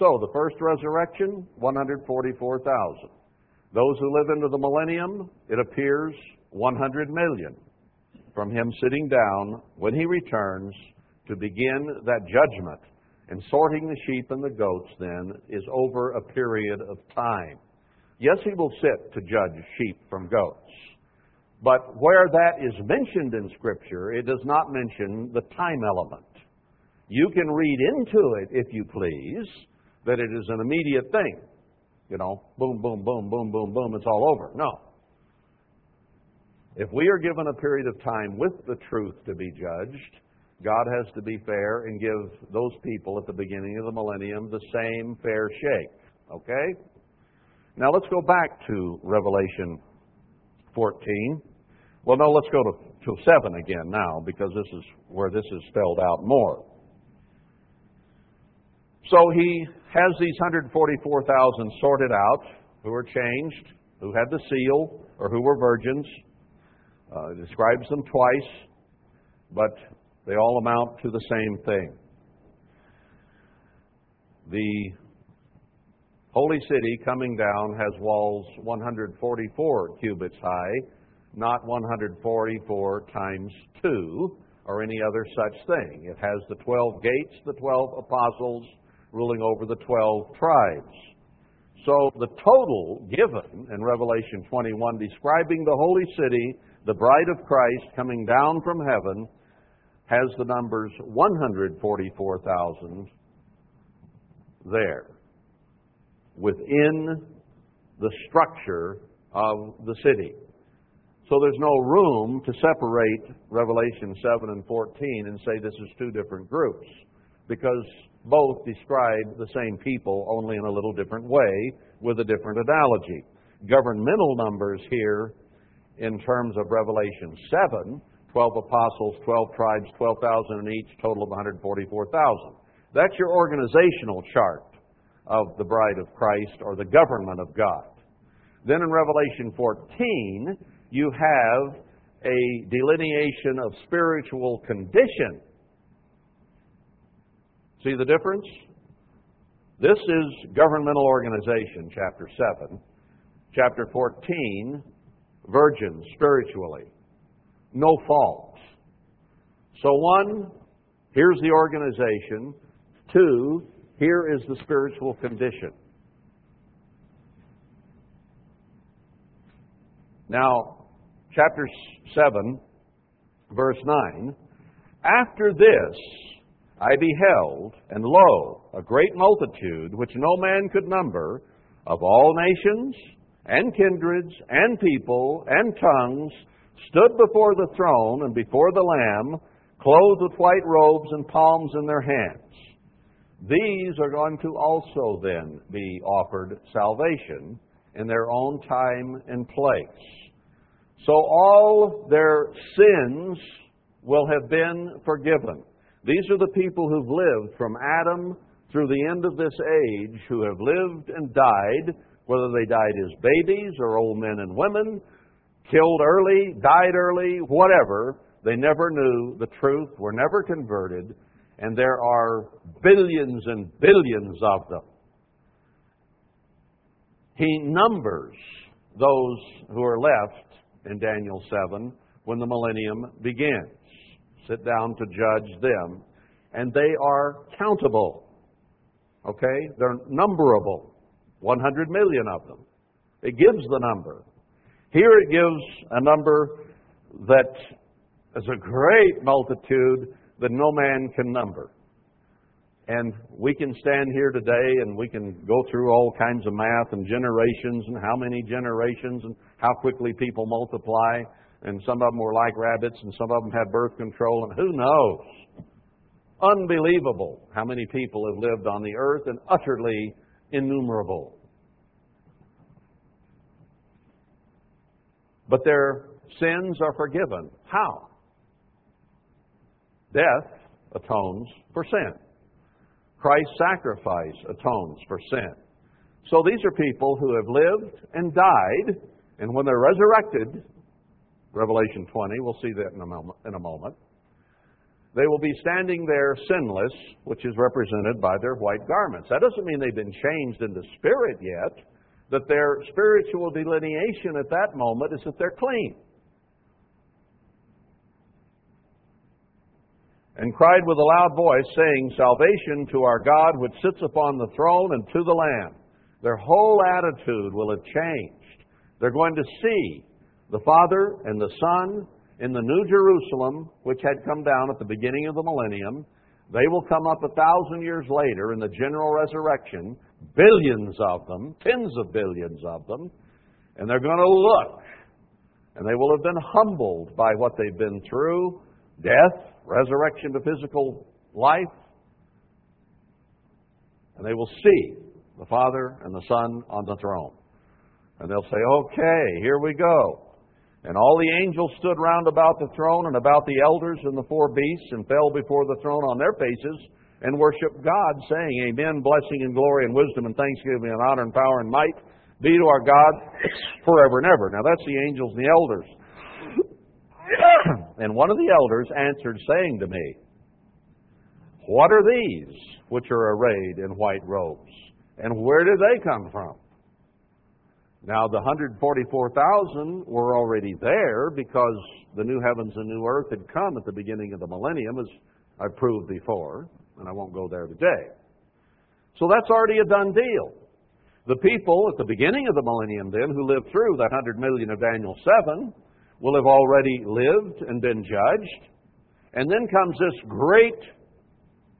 S1: So, the first resurrection, 144,000. Those who live into the millennium, it appears 100 million. From him sitting down when he returns to begin that judgment and sorting the sheep and the goats, then, is over a period of time. Yes, he will sit to judge sheep from goats. But where that is mentioned in Scripture, it does not mention the time element. You can read into it, if you please, that it is an immediate thing. You know, boom, boom, boom, boom, boom, boom, it's all over. No. If we are given a period of time with the truth to be judged, God has to be fair and give those people at the beginning of the millennium the same fair shake. Okay? Now let's go back to Revelation 14. Well, no, let's go to, to 7 again now because this is where this is spelled out more. So he has these 144,000 sorted out who are changed, who had the seal, or who were virgins. Uh, describes them twice, but they all amount to the same thing. The holy city coming down has walls 144 cubits high, not 144 times 2 or any other such thing. It has the 12 gates, the 12 apostles ruling over the 12 tribes. So the total given in Revelation 21 describing the holy city, the bride of Christ coming down from heaven, has the numbers 144,000 there within the structure of the city. So there's no room to separate Revelation 7 and 14 and say this is two different groups because both describe the same people only in a little different way with a different analogy. Governmental numbers here in terms of Revelation 7 12 apostles, 12 tribes, 12,000 in each, total of 144,000. That's your organizational chart of the bride of Christ or the government of God. Then in Revelation 14, you have a delineation of spiritual condition. See the difference? This is governmental organization, chapter 7. Chapter 14, virgins spiritually no faults. So, one, here's the organization. Two, here is the spiritual condition. Now, chapter 7, verse 9, After this I beheld, and lo, a great multitude, which no man could number, of all nations, and kindreds, and people, and tongues, stood before the throne and before the Lamb, clothed with white robes and palms in their hands. These are going to also then be offered salvation in their own time and place. So all their sins will have been forgiven. These are the people who've lived from Adam through the end of this age, who have lived and died, whether they died as babies or old men and women, killed early, died early, whatever. They never knew the truth, were never converted, and there are billions and billions of them. He numbers those who are left in Daniel 7 when the millennium begins. Sit down to judge them, and they are countable. Okay? They're numberable. 100 million of them. It gives the number. Here it gives a number that is a great multitude that no man can number. And we can stand here today and we can go through all kinds of math and generations and how many generations and how quickly people multiply. And some of them were like rabbits and some of them had birth control and who knows? Unbelievable how many people have lived on the earth and utterly innumerable. But their sins are forgiven. How? Death atones for sin. Christ's sacrifice atones for sin. So these are people who have lived and died, and when they're resurrected, Revelation 20, we'll see that in a moment, in a moment they will be standing there sinless, which is represented by their white garments. That doesn't mean they've been changed into spirit yet, that their spiritual delineation at that moment is that they're clean. and cried with a loud voice, saying, Salvation to our God which sits upon the throne and to the Lamb. Their whole attitude will have changed. They're going to see the Father and the Son in the New Jerusalem, which had come down at the beginning of the millennium. They will come up a thousand years later in the general resurrection, billions of them, tens of billions of them, and they're going to look, and they will have been humbled by what they've been through death, resurrection to physical life, and they will see the Father and the Son on the throne. And they'll say, Okay, here we go. And all the angels stood round about the throne and about the elders and the four beasts and fell before the throne on their faces and worship God, saying, Amen, blessing and glory and wisdom and thanksgiving and honor and power and might be to our God forever and ever. Now that's the angels and the elders. and one of the elders answered, saying to me, What are these which are arrayed in white robes? And where did they come from? Now, the 144,000 were already there because the new heavens and new earth had come at the beginning of the millennium, as I proved before, and I won't go there today. So that's already a done deal. The people at the beginning of the millennium, then, who lived through that 100 million of Daniel 7, will have already lived and been judged. And then comes this great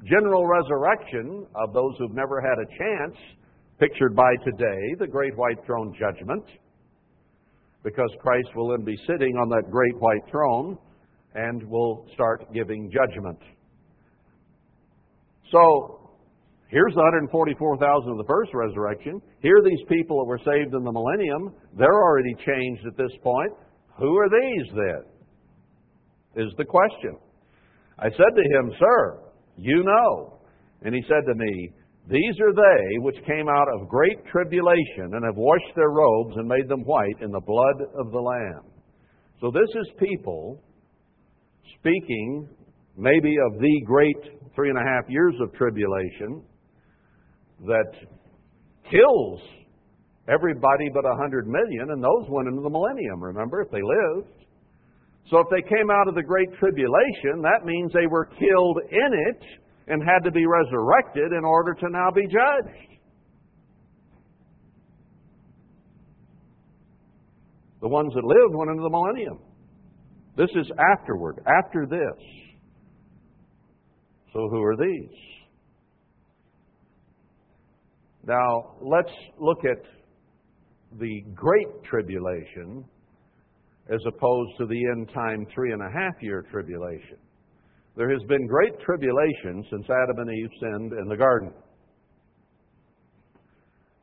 S1: general resurrection of those who've never had a chance, pictured by today, the great white throne judgment, because Christ will then be sitting on that great white throne and will start giving judgment. So, here's the 144,000 of the first resurrection. Here are these people that were saved in the millennium. They're already changed at this point. Who are these then? Is the question. I said to him, Sir, you know. And he said to me, These are they which came out of great tribulation and have washed their robes and made them white in the blood of the Lamb. So this is people speaking maybe of the great three and a half years of tribulation that kills everybody but a hundred million, and those went into the millennium, remember, if they lived. So if they came out of the Great Tribulation, that means they were killed in it and had to be resurrected in order to now be judged. The ones that lived went into the millennium. This is afterward, after this. So who are these? Now, let's look at the Great Tribulation as opposed to the end time three and a half year tribulation. There has been great tribulation since Adam and Eve sinned in the garden.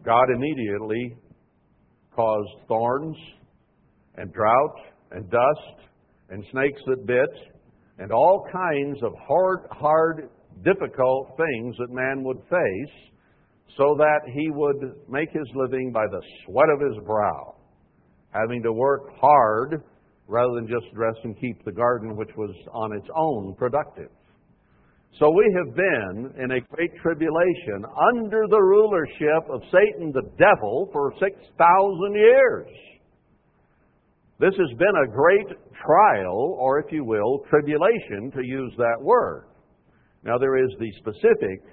S1: God immediately caused thorns and drought and dust and snakes that bit and all kinds of hard, hard, difficult things that man would face so that he would make his living by the sweat of his brow, having to work hard rather than just dress and keep the garden, which was on its own productive. So we have been in a great tribulation under the rulership of Satan the devil for 6,000 years. This has been a great trial, or if you will, tribulation, to use that word. Now, there is the specific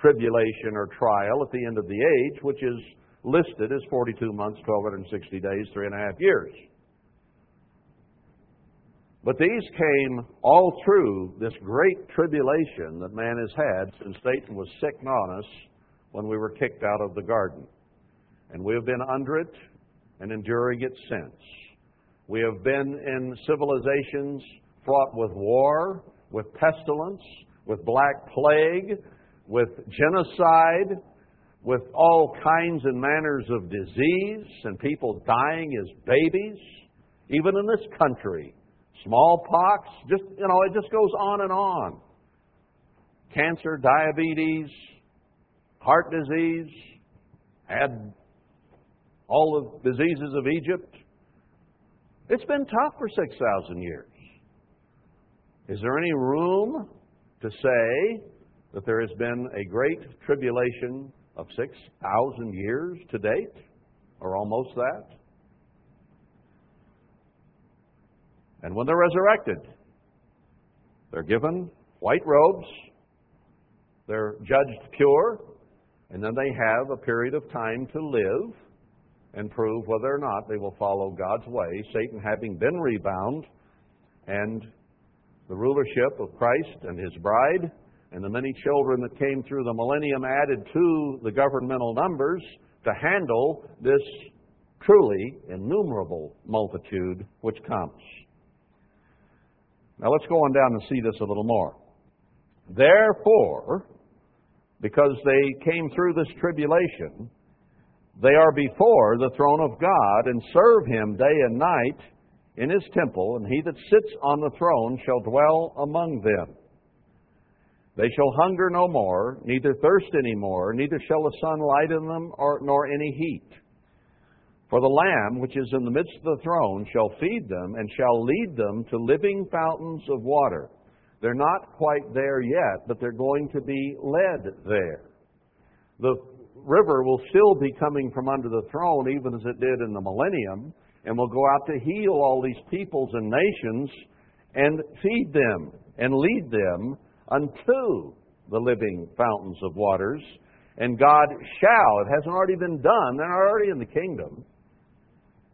S1: tribulation or trial at the end of the age, which is listed as 42 months, 1260 days, three and a half years. But these came all through this great tribulation that man has had since Satan was sitting on us when we were kicked out of the garden. And we have been under it and enduring it since. We have been in civilizations fraught with war, with pestilence, with black plague, with genocide, with all kinds and manners of disease, and people dying as babies, even in this country smallpox, just, you know, it just goes on and on. Cancer, diabetes, heart disease, had all the diseases of Egypt. It's been tough for 6,000 years. Is there any room to say that there has been a great tribulation of 6,000 years to date, or almost that? And when they're resurrected, they're given white robes, they're judged pure, and then they have a period of time to live and prove whether or not they will follow God's way, Satan having been rebound, and the rulership of Christ and his bride, and the many children that came through the millennium added to the governmental numbers to handle this truly innumerable multitude which comes. Now let's go on down and see this a little more. Therefore, because they came through this tribulation, they are before the throne of God and serve him day and night in his temple, and he that sits on the throne shall dwell among them. They shall hunger no more, neither thirst any more, neither shall the sun light in them, or, nor any heat. For the Lamb which is in the midst of the throne shall feed them and shall lead them to living fountains of water. They're not quite there yet, but they're going to be led there. The river will still be coming from under the throne, even as it did in the millennium, and will go out to heal all these peoples and nations and feed them and lead them unto the living fountains of waters. And God shall, it hasn't already been done, they're already in the kingdom.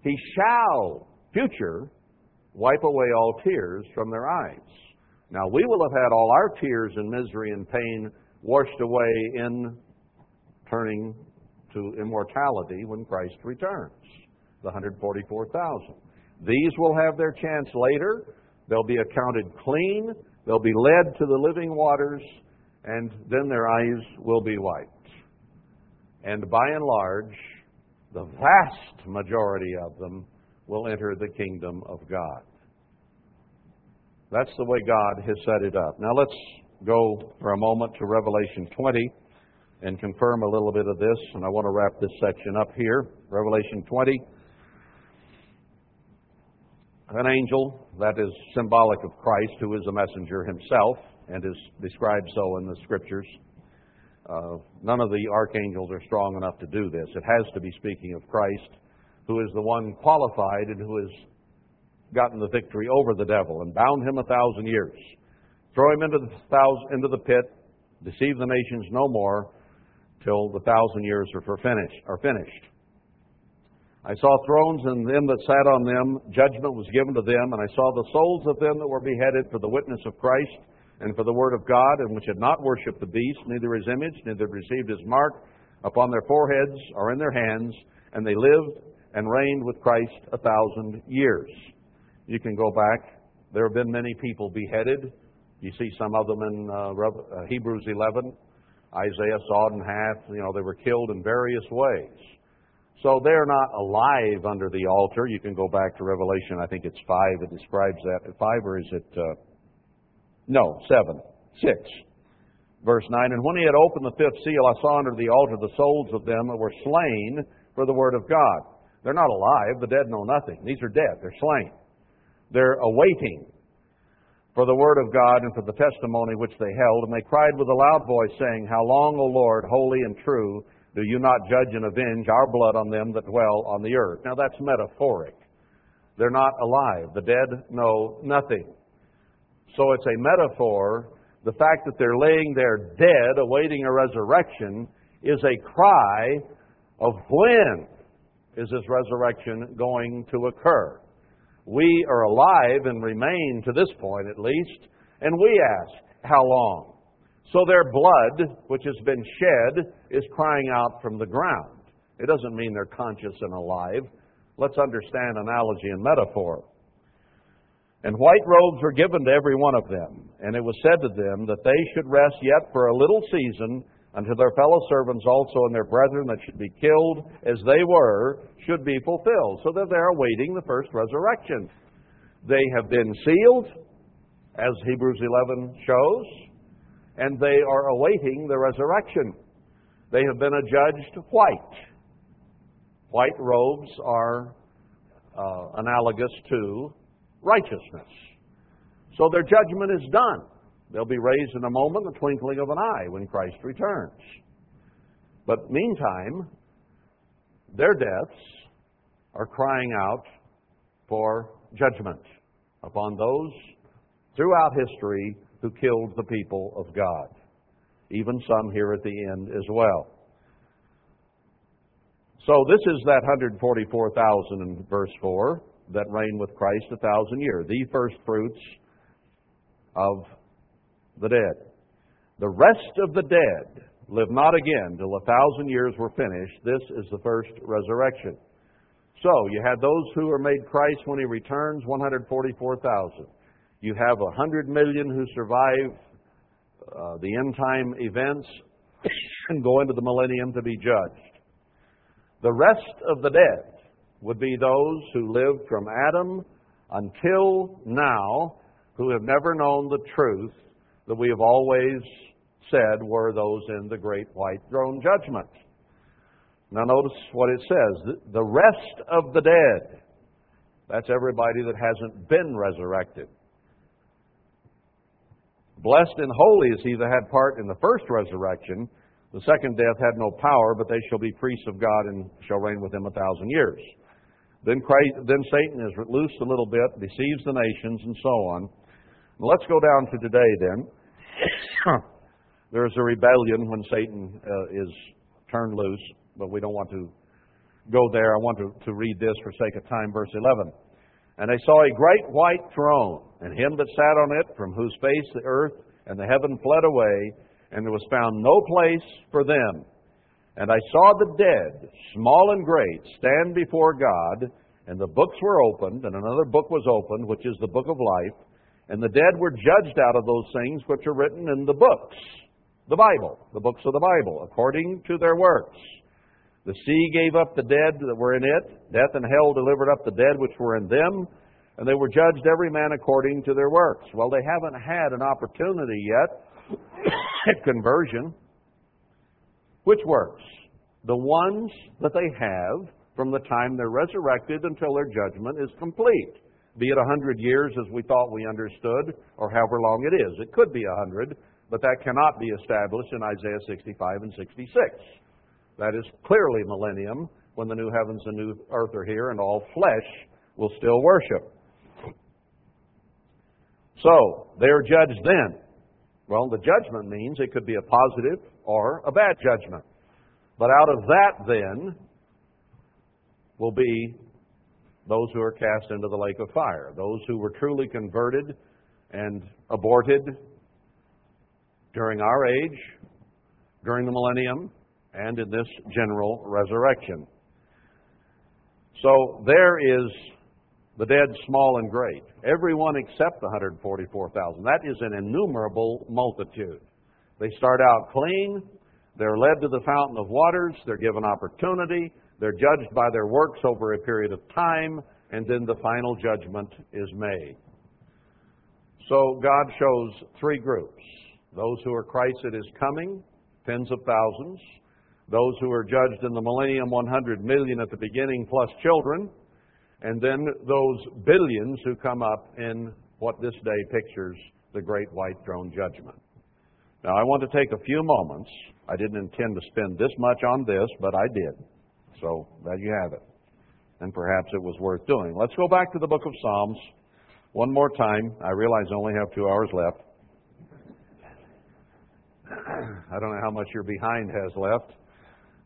S1: He shall, future, wipe away all tears from their eyes. Now, we will have had all our tears and misery and pain washed away in turning to immortality when Christ returns, the 144,000. These will have their chance later. They'll be accounted clean. They'll be led to the living waters, and then their eyes will be wiped. And by and large, the vast majority of them will enter the kingdom of God. That's the way God has set it up. Now let's go for a moment to Revelation 20 and confirm a little bit of this, and I want to wrap this section up here. Revelation 20. An angel that is symbolic of Christ, who is a messenger himself and is described so in the scriptures uh, none of the archangels are strong enough to do this. It has to be speaking of Christ, who is the one qualified and who has gotten the victory over the devil and bound him a thousand years. Throw him into the, thousand, into the pit, deceive the nations no more till the thousand years are, finished, are finished. I saw thrones and them that sat on them. Judgment was given to them, and I saw the souls of them that were beheaded for the witness of Christ and for the word of God, and which had not worshipped the beast, neither his image, neither received his mark upon their foreheads or in their hands, and they lived and reigned with Christ a thousand years. You can go back. There have been many people beheaded. You see some of them in uh, uh Hebrews 11. Isaiah sawed in half. You know, they were killed in various ways. So they're not alive under the altar. You can go back to Revelation, I think it's 5 it describes that. 5 or is it, uh, no, 7, 6. Verse 9, And when he had opened the fifth seal, I saw under the altar the souls of them that were slain for the word of God. They're not alive. The dead know nothing. These are dead. They're slain. They're awaiting for the word of God and for the testimony which they held. And they cried with a loud voice, saying, How long, O Lord, holy and true, do you not judge and avenge our blood on them that dwell on the earth? Now that's metaphoric. They're not alive. The dead know nothing. So it's a metaphor. The fact that they're laying there dead, awaiting a resurrection, is a cry of when is this resurrection going to occur? We are alive and remain to this point at least, and we ask, how long? So their blood, which has been shed, is crying out from the ground. It doesn't mean they're conscious and alive. Let's understand analogy and metaphor. And white robes were given to every one of them, and it was said to them that they should rest yet for a little season unto their fellow servants also and their brethren that should be killed as they were should be fulfilled. So that they're awaiting the first resurrection. They have been sealed, as Hebrews 11 shows and they are awaiting the resurrection. They have been adjudged white. White robes are uh, analogous to righteousness. So their judgment is done. They'll be raised in a moment, the twinkling of an eye, when Christ returns. But meantime, their deaths are crying out for judgment upon those throughout history who killed the people of God. Even some here at the end as well. So this is that 144,000 in verse 4 that reign with Christ a thousand years, the first fruits of the dead. The rest of the dead live not again till a thousand years were finished. This is the first resurrection. So you had those who are made Christ when he returns, 144,000. You have a hundred million who survive uh, the end time events and go into the millennium to be judged. The rest of the dead would be those who lived from Adam until now, who have never known the truth that we have always said were those in the great white throne judgment. Now, notice what it says the rest of the dead. That's everybody that hasn't been resurrected. Blessed and holy is he that had part in the first resurrection. The second death had no power, but they shall be priests of God and shall reign with him a thousand years. Then, Christ, then Satan is loosed a little bit, deceives the nations, and so on. Let's go down to today then. There is a rebellion when Satan uh, is turned loose, but we don't want to go there. I want to, to read this for sake of time, verse 11. And they saw a great white throne, and him that sat on it, from whose face the earth and the heaven fled away, and there was found no place for them. And I saw the dead, small and great, stand before God, and the books were opened, and another book was opened, which is the book of life. And the dead were judged out of those things which are written in the books, the Bible, the books of the Bible, according to their works. The sea gave up the dead that were in it. Death and hell delivered up the dead which were in them. And they were judged every man according to their works. Well, they haven't had an opportunity yet at conversion. Which works? The ones that they have from the time they're resurrected until their judgment is complete. Be it a hundred years as we thought we understood, or however long it is. It could be a hundred, but that cannot be established in Isaiah 65 and 66. That is clearly millennium when the new heavens and new earth are here and all flesh will still worship. So, they are judged then. Well, the judgment means it could be a positive or a bad judgment. But out of that, then, will be those who are cast into the lake of fire, those who were truly converted and aborted during our age, during the millennium, and in this general resurrection. So there is the dead, small and great. Everyone except the 144,000. That is an innumerable multitude. They start out clean. They're led to the fountain of waters. They're given opportunity. They're judged by their works over a period of time. And then the final judgment is made. So God shows three groups those who are Christ at his coming, tens of thousands. Those who are judged in the millennium, 100 million at the beginning, plus children and then those billions who come up in what this day pictures the great white throne judgment. Now, I want to take a few moments. I didn't intend to spend this much on this, but I did. So, there you have it. And perhaps it was worth doing. Let's go back to the book of Psalms one more time. I realize I only have two hours left. I don't know how much your behind has left.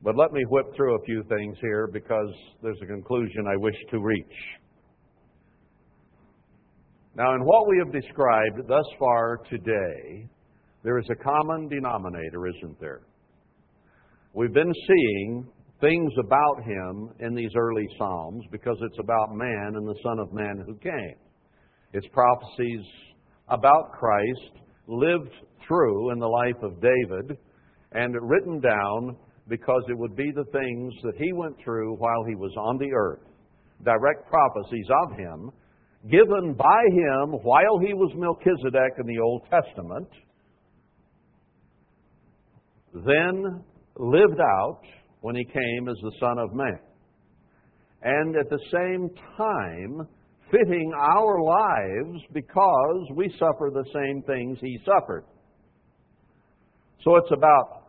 S1: But let me whip through a few things here because there's a conclusion I wish to reach. Now, in what we have described thus far today, there is a common denominator, isn't there? We've been seeing things about him in these early Psalms because it's about man and the Son of Man who came. It's prophecies about Christ lived through in the life of David and written down because it would be the things that he went through while he was on the earth, direct prophecies of him, given by him while he was Melchizedek in the Old Testament, then lived out when he came as the Son of Man. And at the same time, fitting our lives because we suffer the same things he suffered. So it's about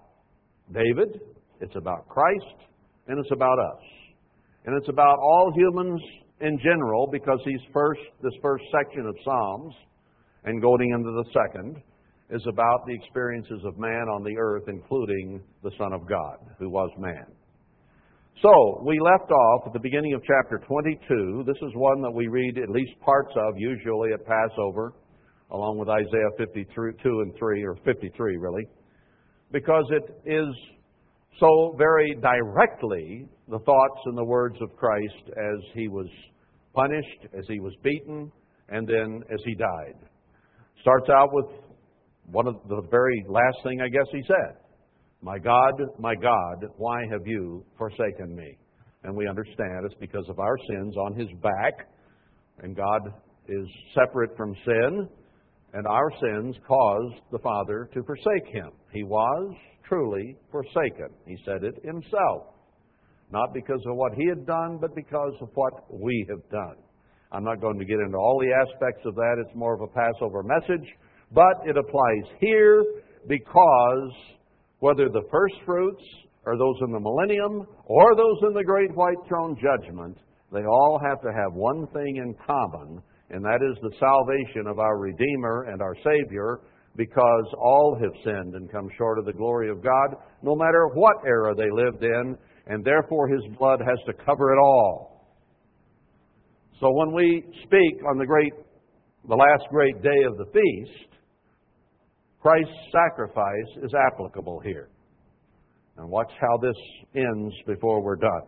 S1: David, it's about Christ, and it's about us. And it's about all humans in general because he's first, this first section of Psalms, and going into the second, is about the experiences of man on the earth, including the Son of God, who was man. So, we left off at the beginning of chapter 22. This is one that we read at least parts of, usually at Passover, along with Isaiah 52 and 3, or 53 really, because it is so very directly the thoughts and the words of Christ as he was punished, as he was beaten, and then as he died. Starts out with one of the very last thing I guess he said. My God, my God, why have you forsaken me? And we understand it's because of our sins on his back, and God is separate from sin, and our sins caused the Father to forsake him. He was truly forsaken. He said it himself. Not because of what he had done, but because of what we have done. I'm not going to get into all the aspects of that. It's more of a Passover message. But it applies here because whether the first fruits or those in the millennium or those in the great white throne judgment, they all have to have one thing in common, and that is the salvation of our Redeemer and our Savior, because all have sinned and come short of the glory of God, no matter what era they lived in, and therefore His blood has to cover it all. So when we speak on the great, the last great day of the feast, Christ's sacrifice is applicable here. And watch how this ends before we're done.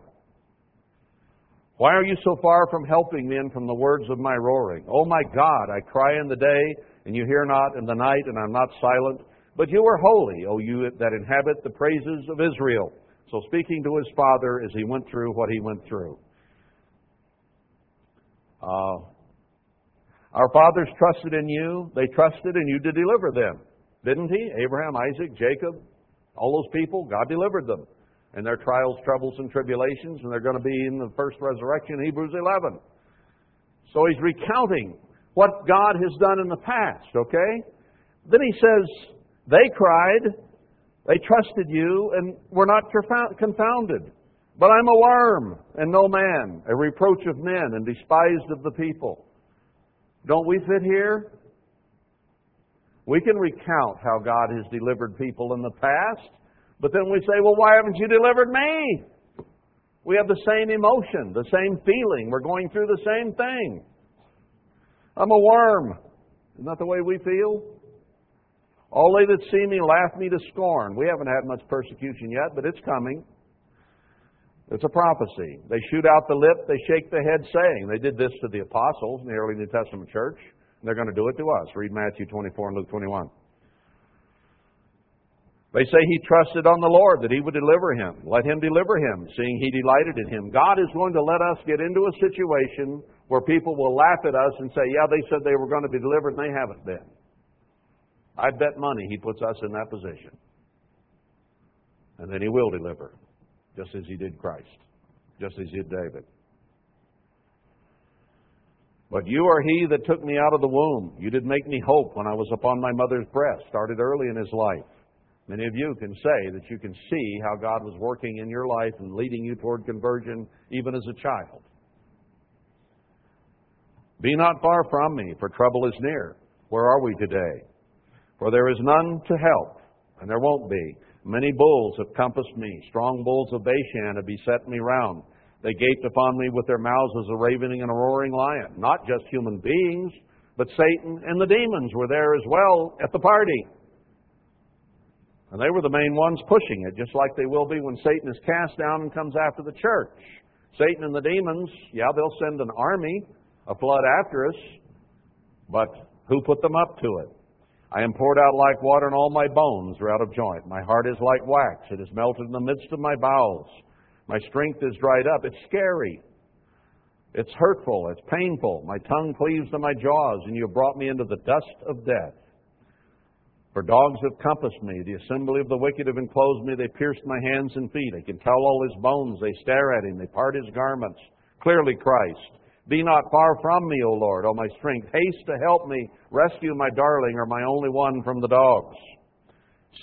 S1: Why are you so far from helping me and from the words of my roaring? Oh my God, I cry in the day and you hear not in the night, and I'm not silent. But you are holy, O you that inhabit the praises of Israel. So speaking to his father as he went through what he went through. Uh, our fathers trusted in you. They trusted and you did deliver them. Didn't he? Abraham, Isaac, Jacob, all those people, God delivered them. And their trials, troubles, and tribulations, and they're going to be in the first resurrection, Hebrews 11. So he's recounting what God has done in the past, okay? Then he says, they cried, they trusted you, and were not confounded. But I'm a worm and no man, a reproach of men and despised of the people. Don't we fit here? We can recount how God has delivered people in the past, but then we say, well, why haven't you delivered me? We have the same emotion, the same feeling. We're going through the same thing. I'm a worm. Isn't that the way we feel? All they that see me laugh me to scorn. We haven't had much persecution yet, but it's coming. It's a prophecy. They shoot out the lip, they shake the head, saying, They did this to the apostles in the early New Testament church, they're going to do it to us. Read Matthew 24 and Luke 21. They say he trusted on the Lord that he would deliver him. Let him deliver him, seeing he delighted in him. God is going to let us get into a situation where people will laugh at us and say, Yeah, they said they were going to be delivered, and they haven't been. I bet money he puts us in that position. And then he will deliver, just as he did Christ, just as he did David. But you are he that took me out of the womb. You did make me hope when I was upon my mother's breast. Started early in his life. Many of you can say that you can see how God was working in your life and leading you toward conversion even as a child. Be not far from me, for trouble is near. Where are we today? For there is none to help, and there won't be. Many bulls have compassed me. Strong bulls of Bashan have beset me round. They gaped upon me with their mouths as a ravening and a roaring lion. Not just human beings, but Satan and the demons were there as well at the party. And they were the main ones pushing it, just like they will be when Satan is cast down and comes after the church. Satan and the demons, yeah, they'll send an army, a flood after us, but who put them up to it? I am poured out like water, and all my bones are out of joint. My heart is like wax, it is melted in the midst of my bowels. My strength is dried up. It's scary. It's hurtful. It's painful. My tongue cleaves to my jaws, and you have brought me into the dust of death. For dogs have compassed me. The assembly of the wicked have enclosed me. They pierced my hands and feet. I can tell all his bones. They stare at him. They part his garments. Clearly Christ. Be not far from me, O Lord, O my strength. Haste to help me. Rescue my darling or my only one from the dogs.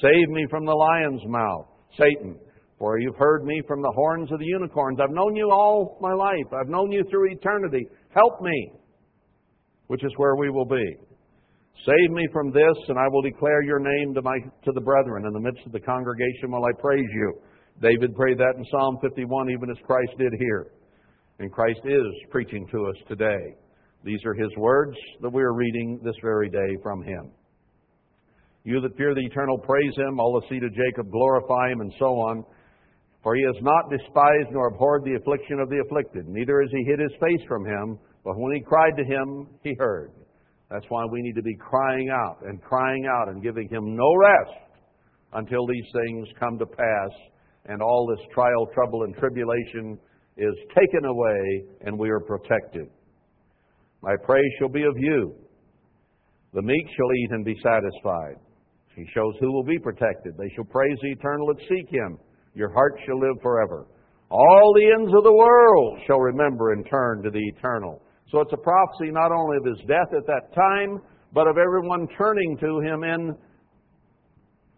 S1: Save me from the lion's mouth. Satan, for you've heard me from the horns of the unicorns. I've known you all my life. I've known you through eternity. Help me, which is where we will be. Save me from this, and I will declare your name to, my, to the brethren in the midst of the congregation while I praise you. David prayed that in Psalm 51, even as Christ did here. And Christ is preaching to us today. These are his words that we are reading this very day from him. You that fear the eternal, praise him. All the seed of Jacob, glorify him, and so on. For he has not despised nor abhorred the affliction of the afflicted, neither has he hid his face from him, but when he cried to him, he heard. That's why we need to be crying out and crying out and giving Him no rest until these things come to pass and all this trial, trouble, and tribulation is taken away and we are protected. My praise shall be of you. The meek shall eat and be satisfied. He shows who will be protected. They shall praise the eternal that seek him. Your heart shall live forever. All the ends of the world shall remember and turn to the eternal. So it's a prophecy not only of his death at that time, but of everyone turning to him in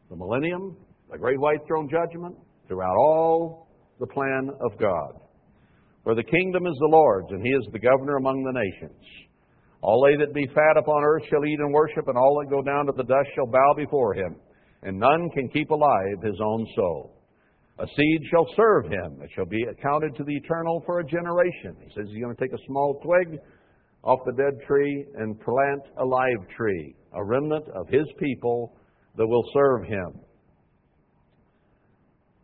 S1: the millennium, the great white throne judgment, throughout all the plan of God. For the kingdom is the Lord's, and he is the governor among the nations. All they that be fat upon earth shall eat and worship, and all that go down to the dust shall bow before him, and none can keep alive his own soul. A seed shall serve him. It shall be accounted to the eternal for a generation. He says he's going to take a small twig off the dead tree and plant a live tree, a remnant of his people that will serve him.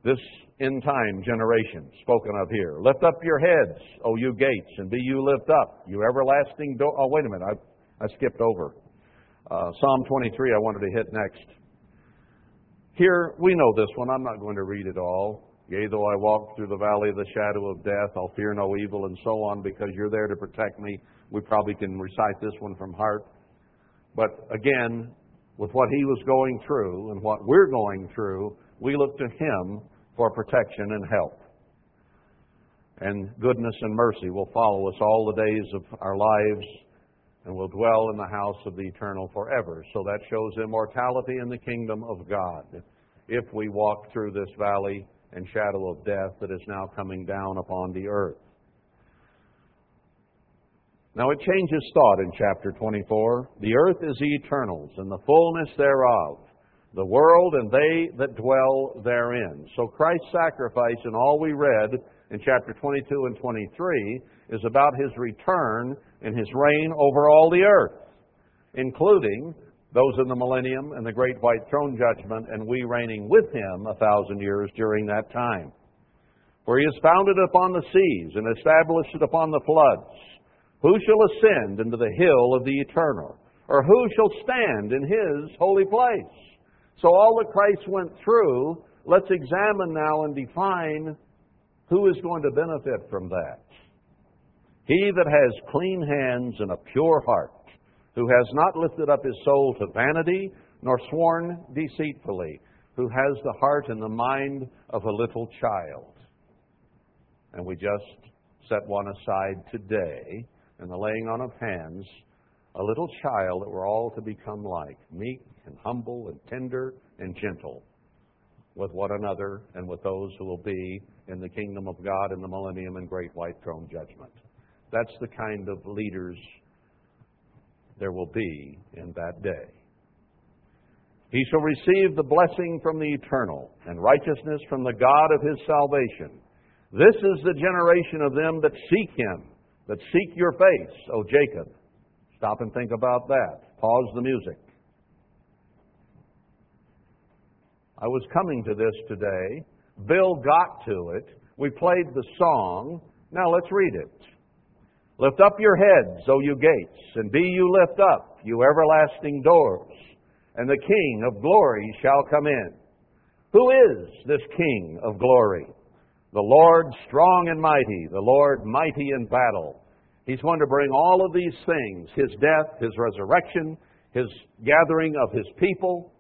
S1: This end time generation spoken of here. Lift up your heads, O you gates, and be you lift up, you everlasting door. Oh, wait a minute. I, I skipped over. Uh, Psalm 23, I wanted to hit next. Here, we know this one. I'm not going to read it all. Yea, though I walk through the valley of the shadow of death, I'll fear no evil, and so on, because you're there to protect me. We probably can recite this one from heart. But again, with what he was going through and what we're going through, we look to him for protection and help. And goodness and mercy will follow us all the days of our lives and will dwell in the house of the eternal forever. So that shows immortality in the kingdom of God. If we walk through this valley and shadow of death that is now coming down upon the earth. Now it changes thought in chapter 24. The earth is the eternal's and the fullness thereof, the world and they that dwell therein. So Christ's sacrifice in all we read in chapter 22 and 23 is about his return and his reign over all the earth, including those in the millennium and the great white throne judgment, and we reigning with him a thousand years during that time. For he has founded upon the seas and established it upon the floods. Who shall ascend into the hill of the eternal? Or who shall stand in his holy place? So all that Christ went through, let's examine now and define who is going to benefit from that. He that has clean hands and a pure heart, who has not lifted up his soul to vanity, nor sworn deceitfully, who has the heart and the mind of a little child. And we just set one aside today in the laying on of hands, a little child that we're all to become like, meek and humble and tender and gentle with one another and with those who will be in the kingdom of God in the millennium and great white throne judgment. That's the kind of leaders there will be in that day. He shall receive the blessing from the eternal and righteousness from the God of his salvation. This is the generation of them that seek him, that seek your face, O Jacob. Stop and think about that. Pause the music. I was coming to this today. Bill got to it. We played the song. Now let's read it. Lift up your heads, O you gates, and be you lift up, you everlasting doors, and the King of glory shall come in. Who is this King of glory? The Lord strong and mighty, the Lord mighty in battle. He's going to bring all of these things his death, his resurrection, his gathering of his people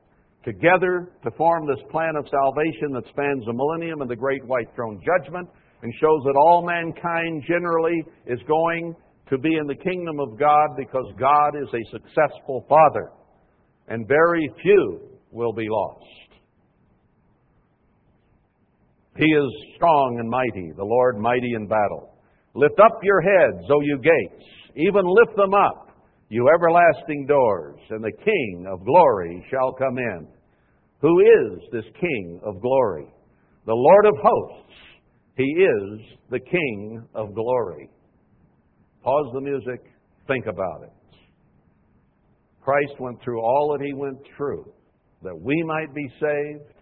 S1: together to form this plan of salvation that spans the millennium and the great white throne judgment and shows that all mankind generally is going to be in the kingdom of God because God is a successful Father, and very few will be lost. He is strong and mighty, the Lord mighty in battle. Lift up your heads, O you gates, even lift them up, you everlasting doors, and the King of glory shall come in. Who is this King of glory? The Lord of hosts he is the King of glory. Pause the music, think about it. Christ went through all that he went through that we might be saved,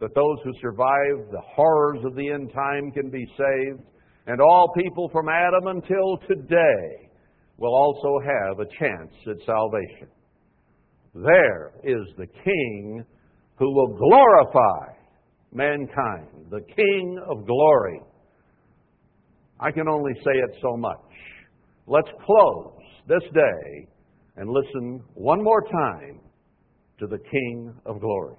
S1: that those who survive the horrors of the end time can be saved, and all people from Adam until today will also have a chance at salvation. There is the King who will glorify mankind, the King of glory. I can only say it so much. Let's close this day and listen one more time to the King of glory.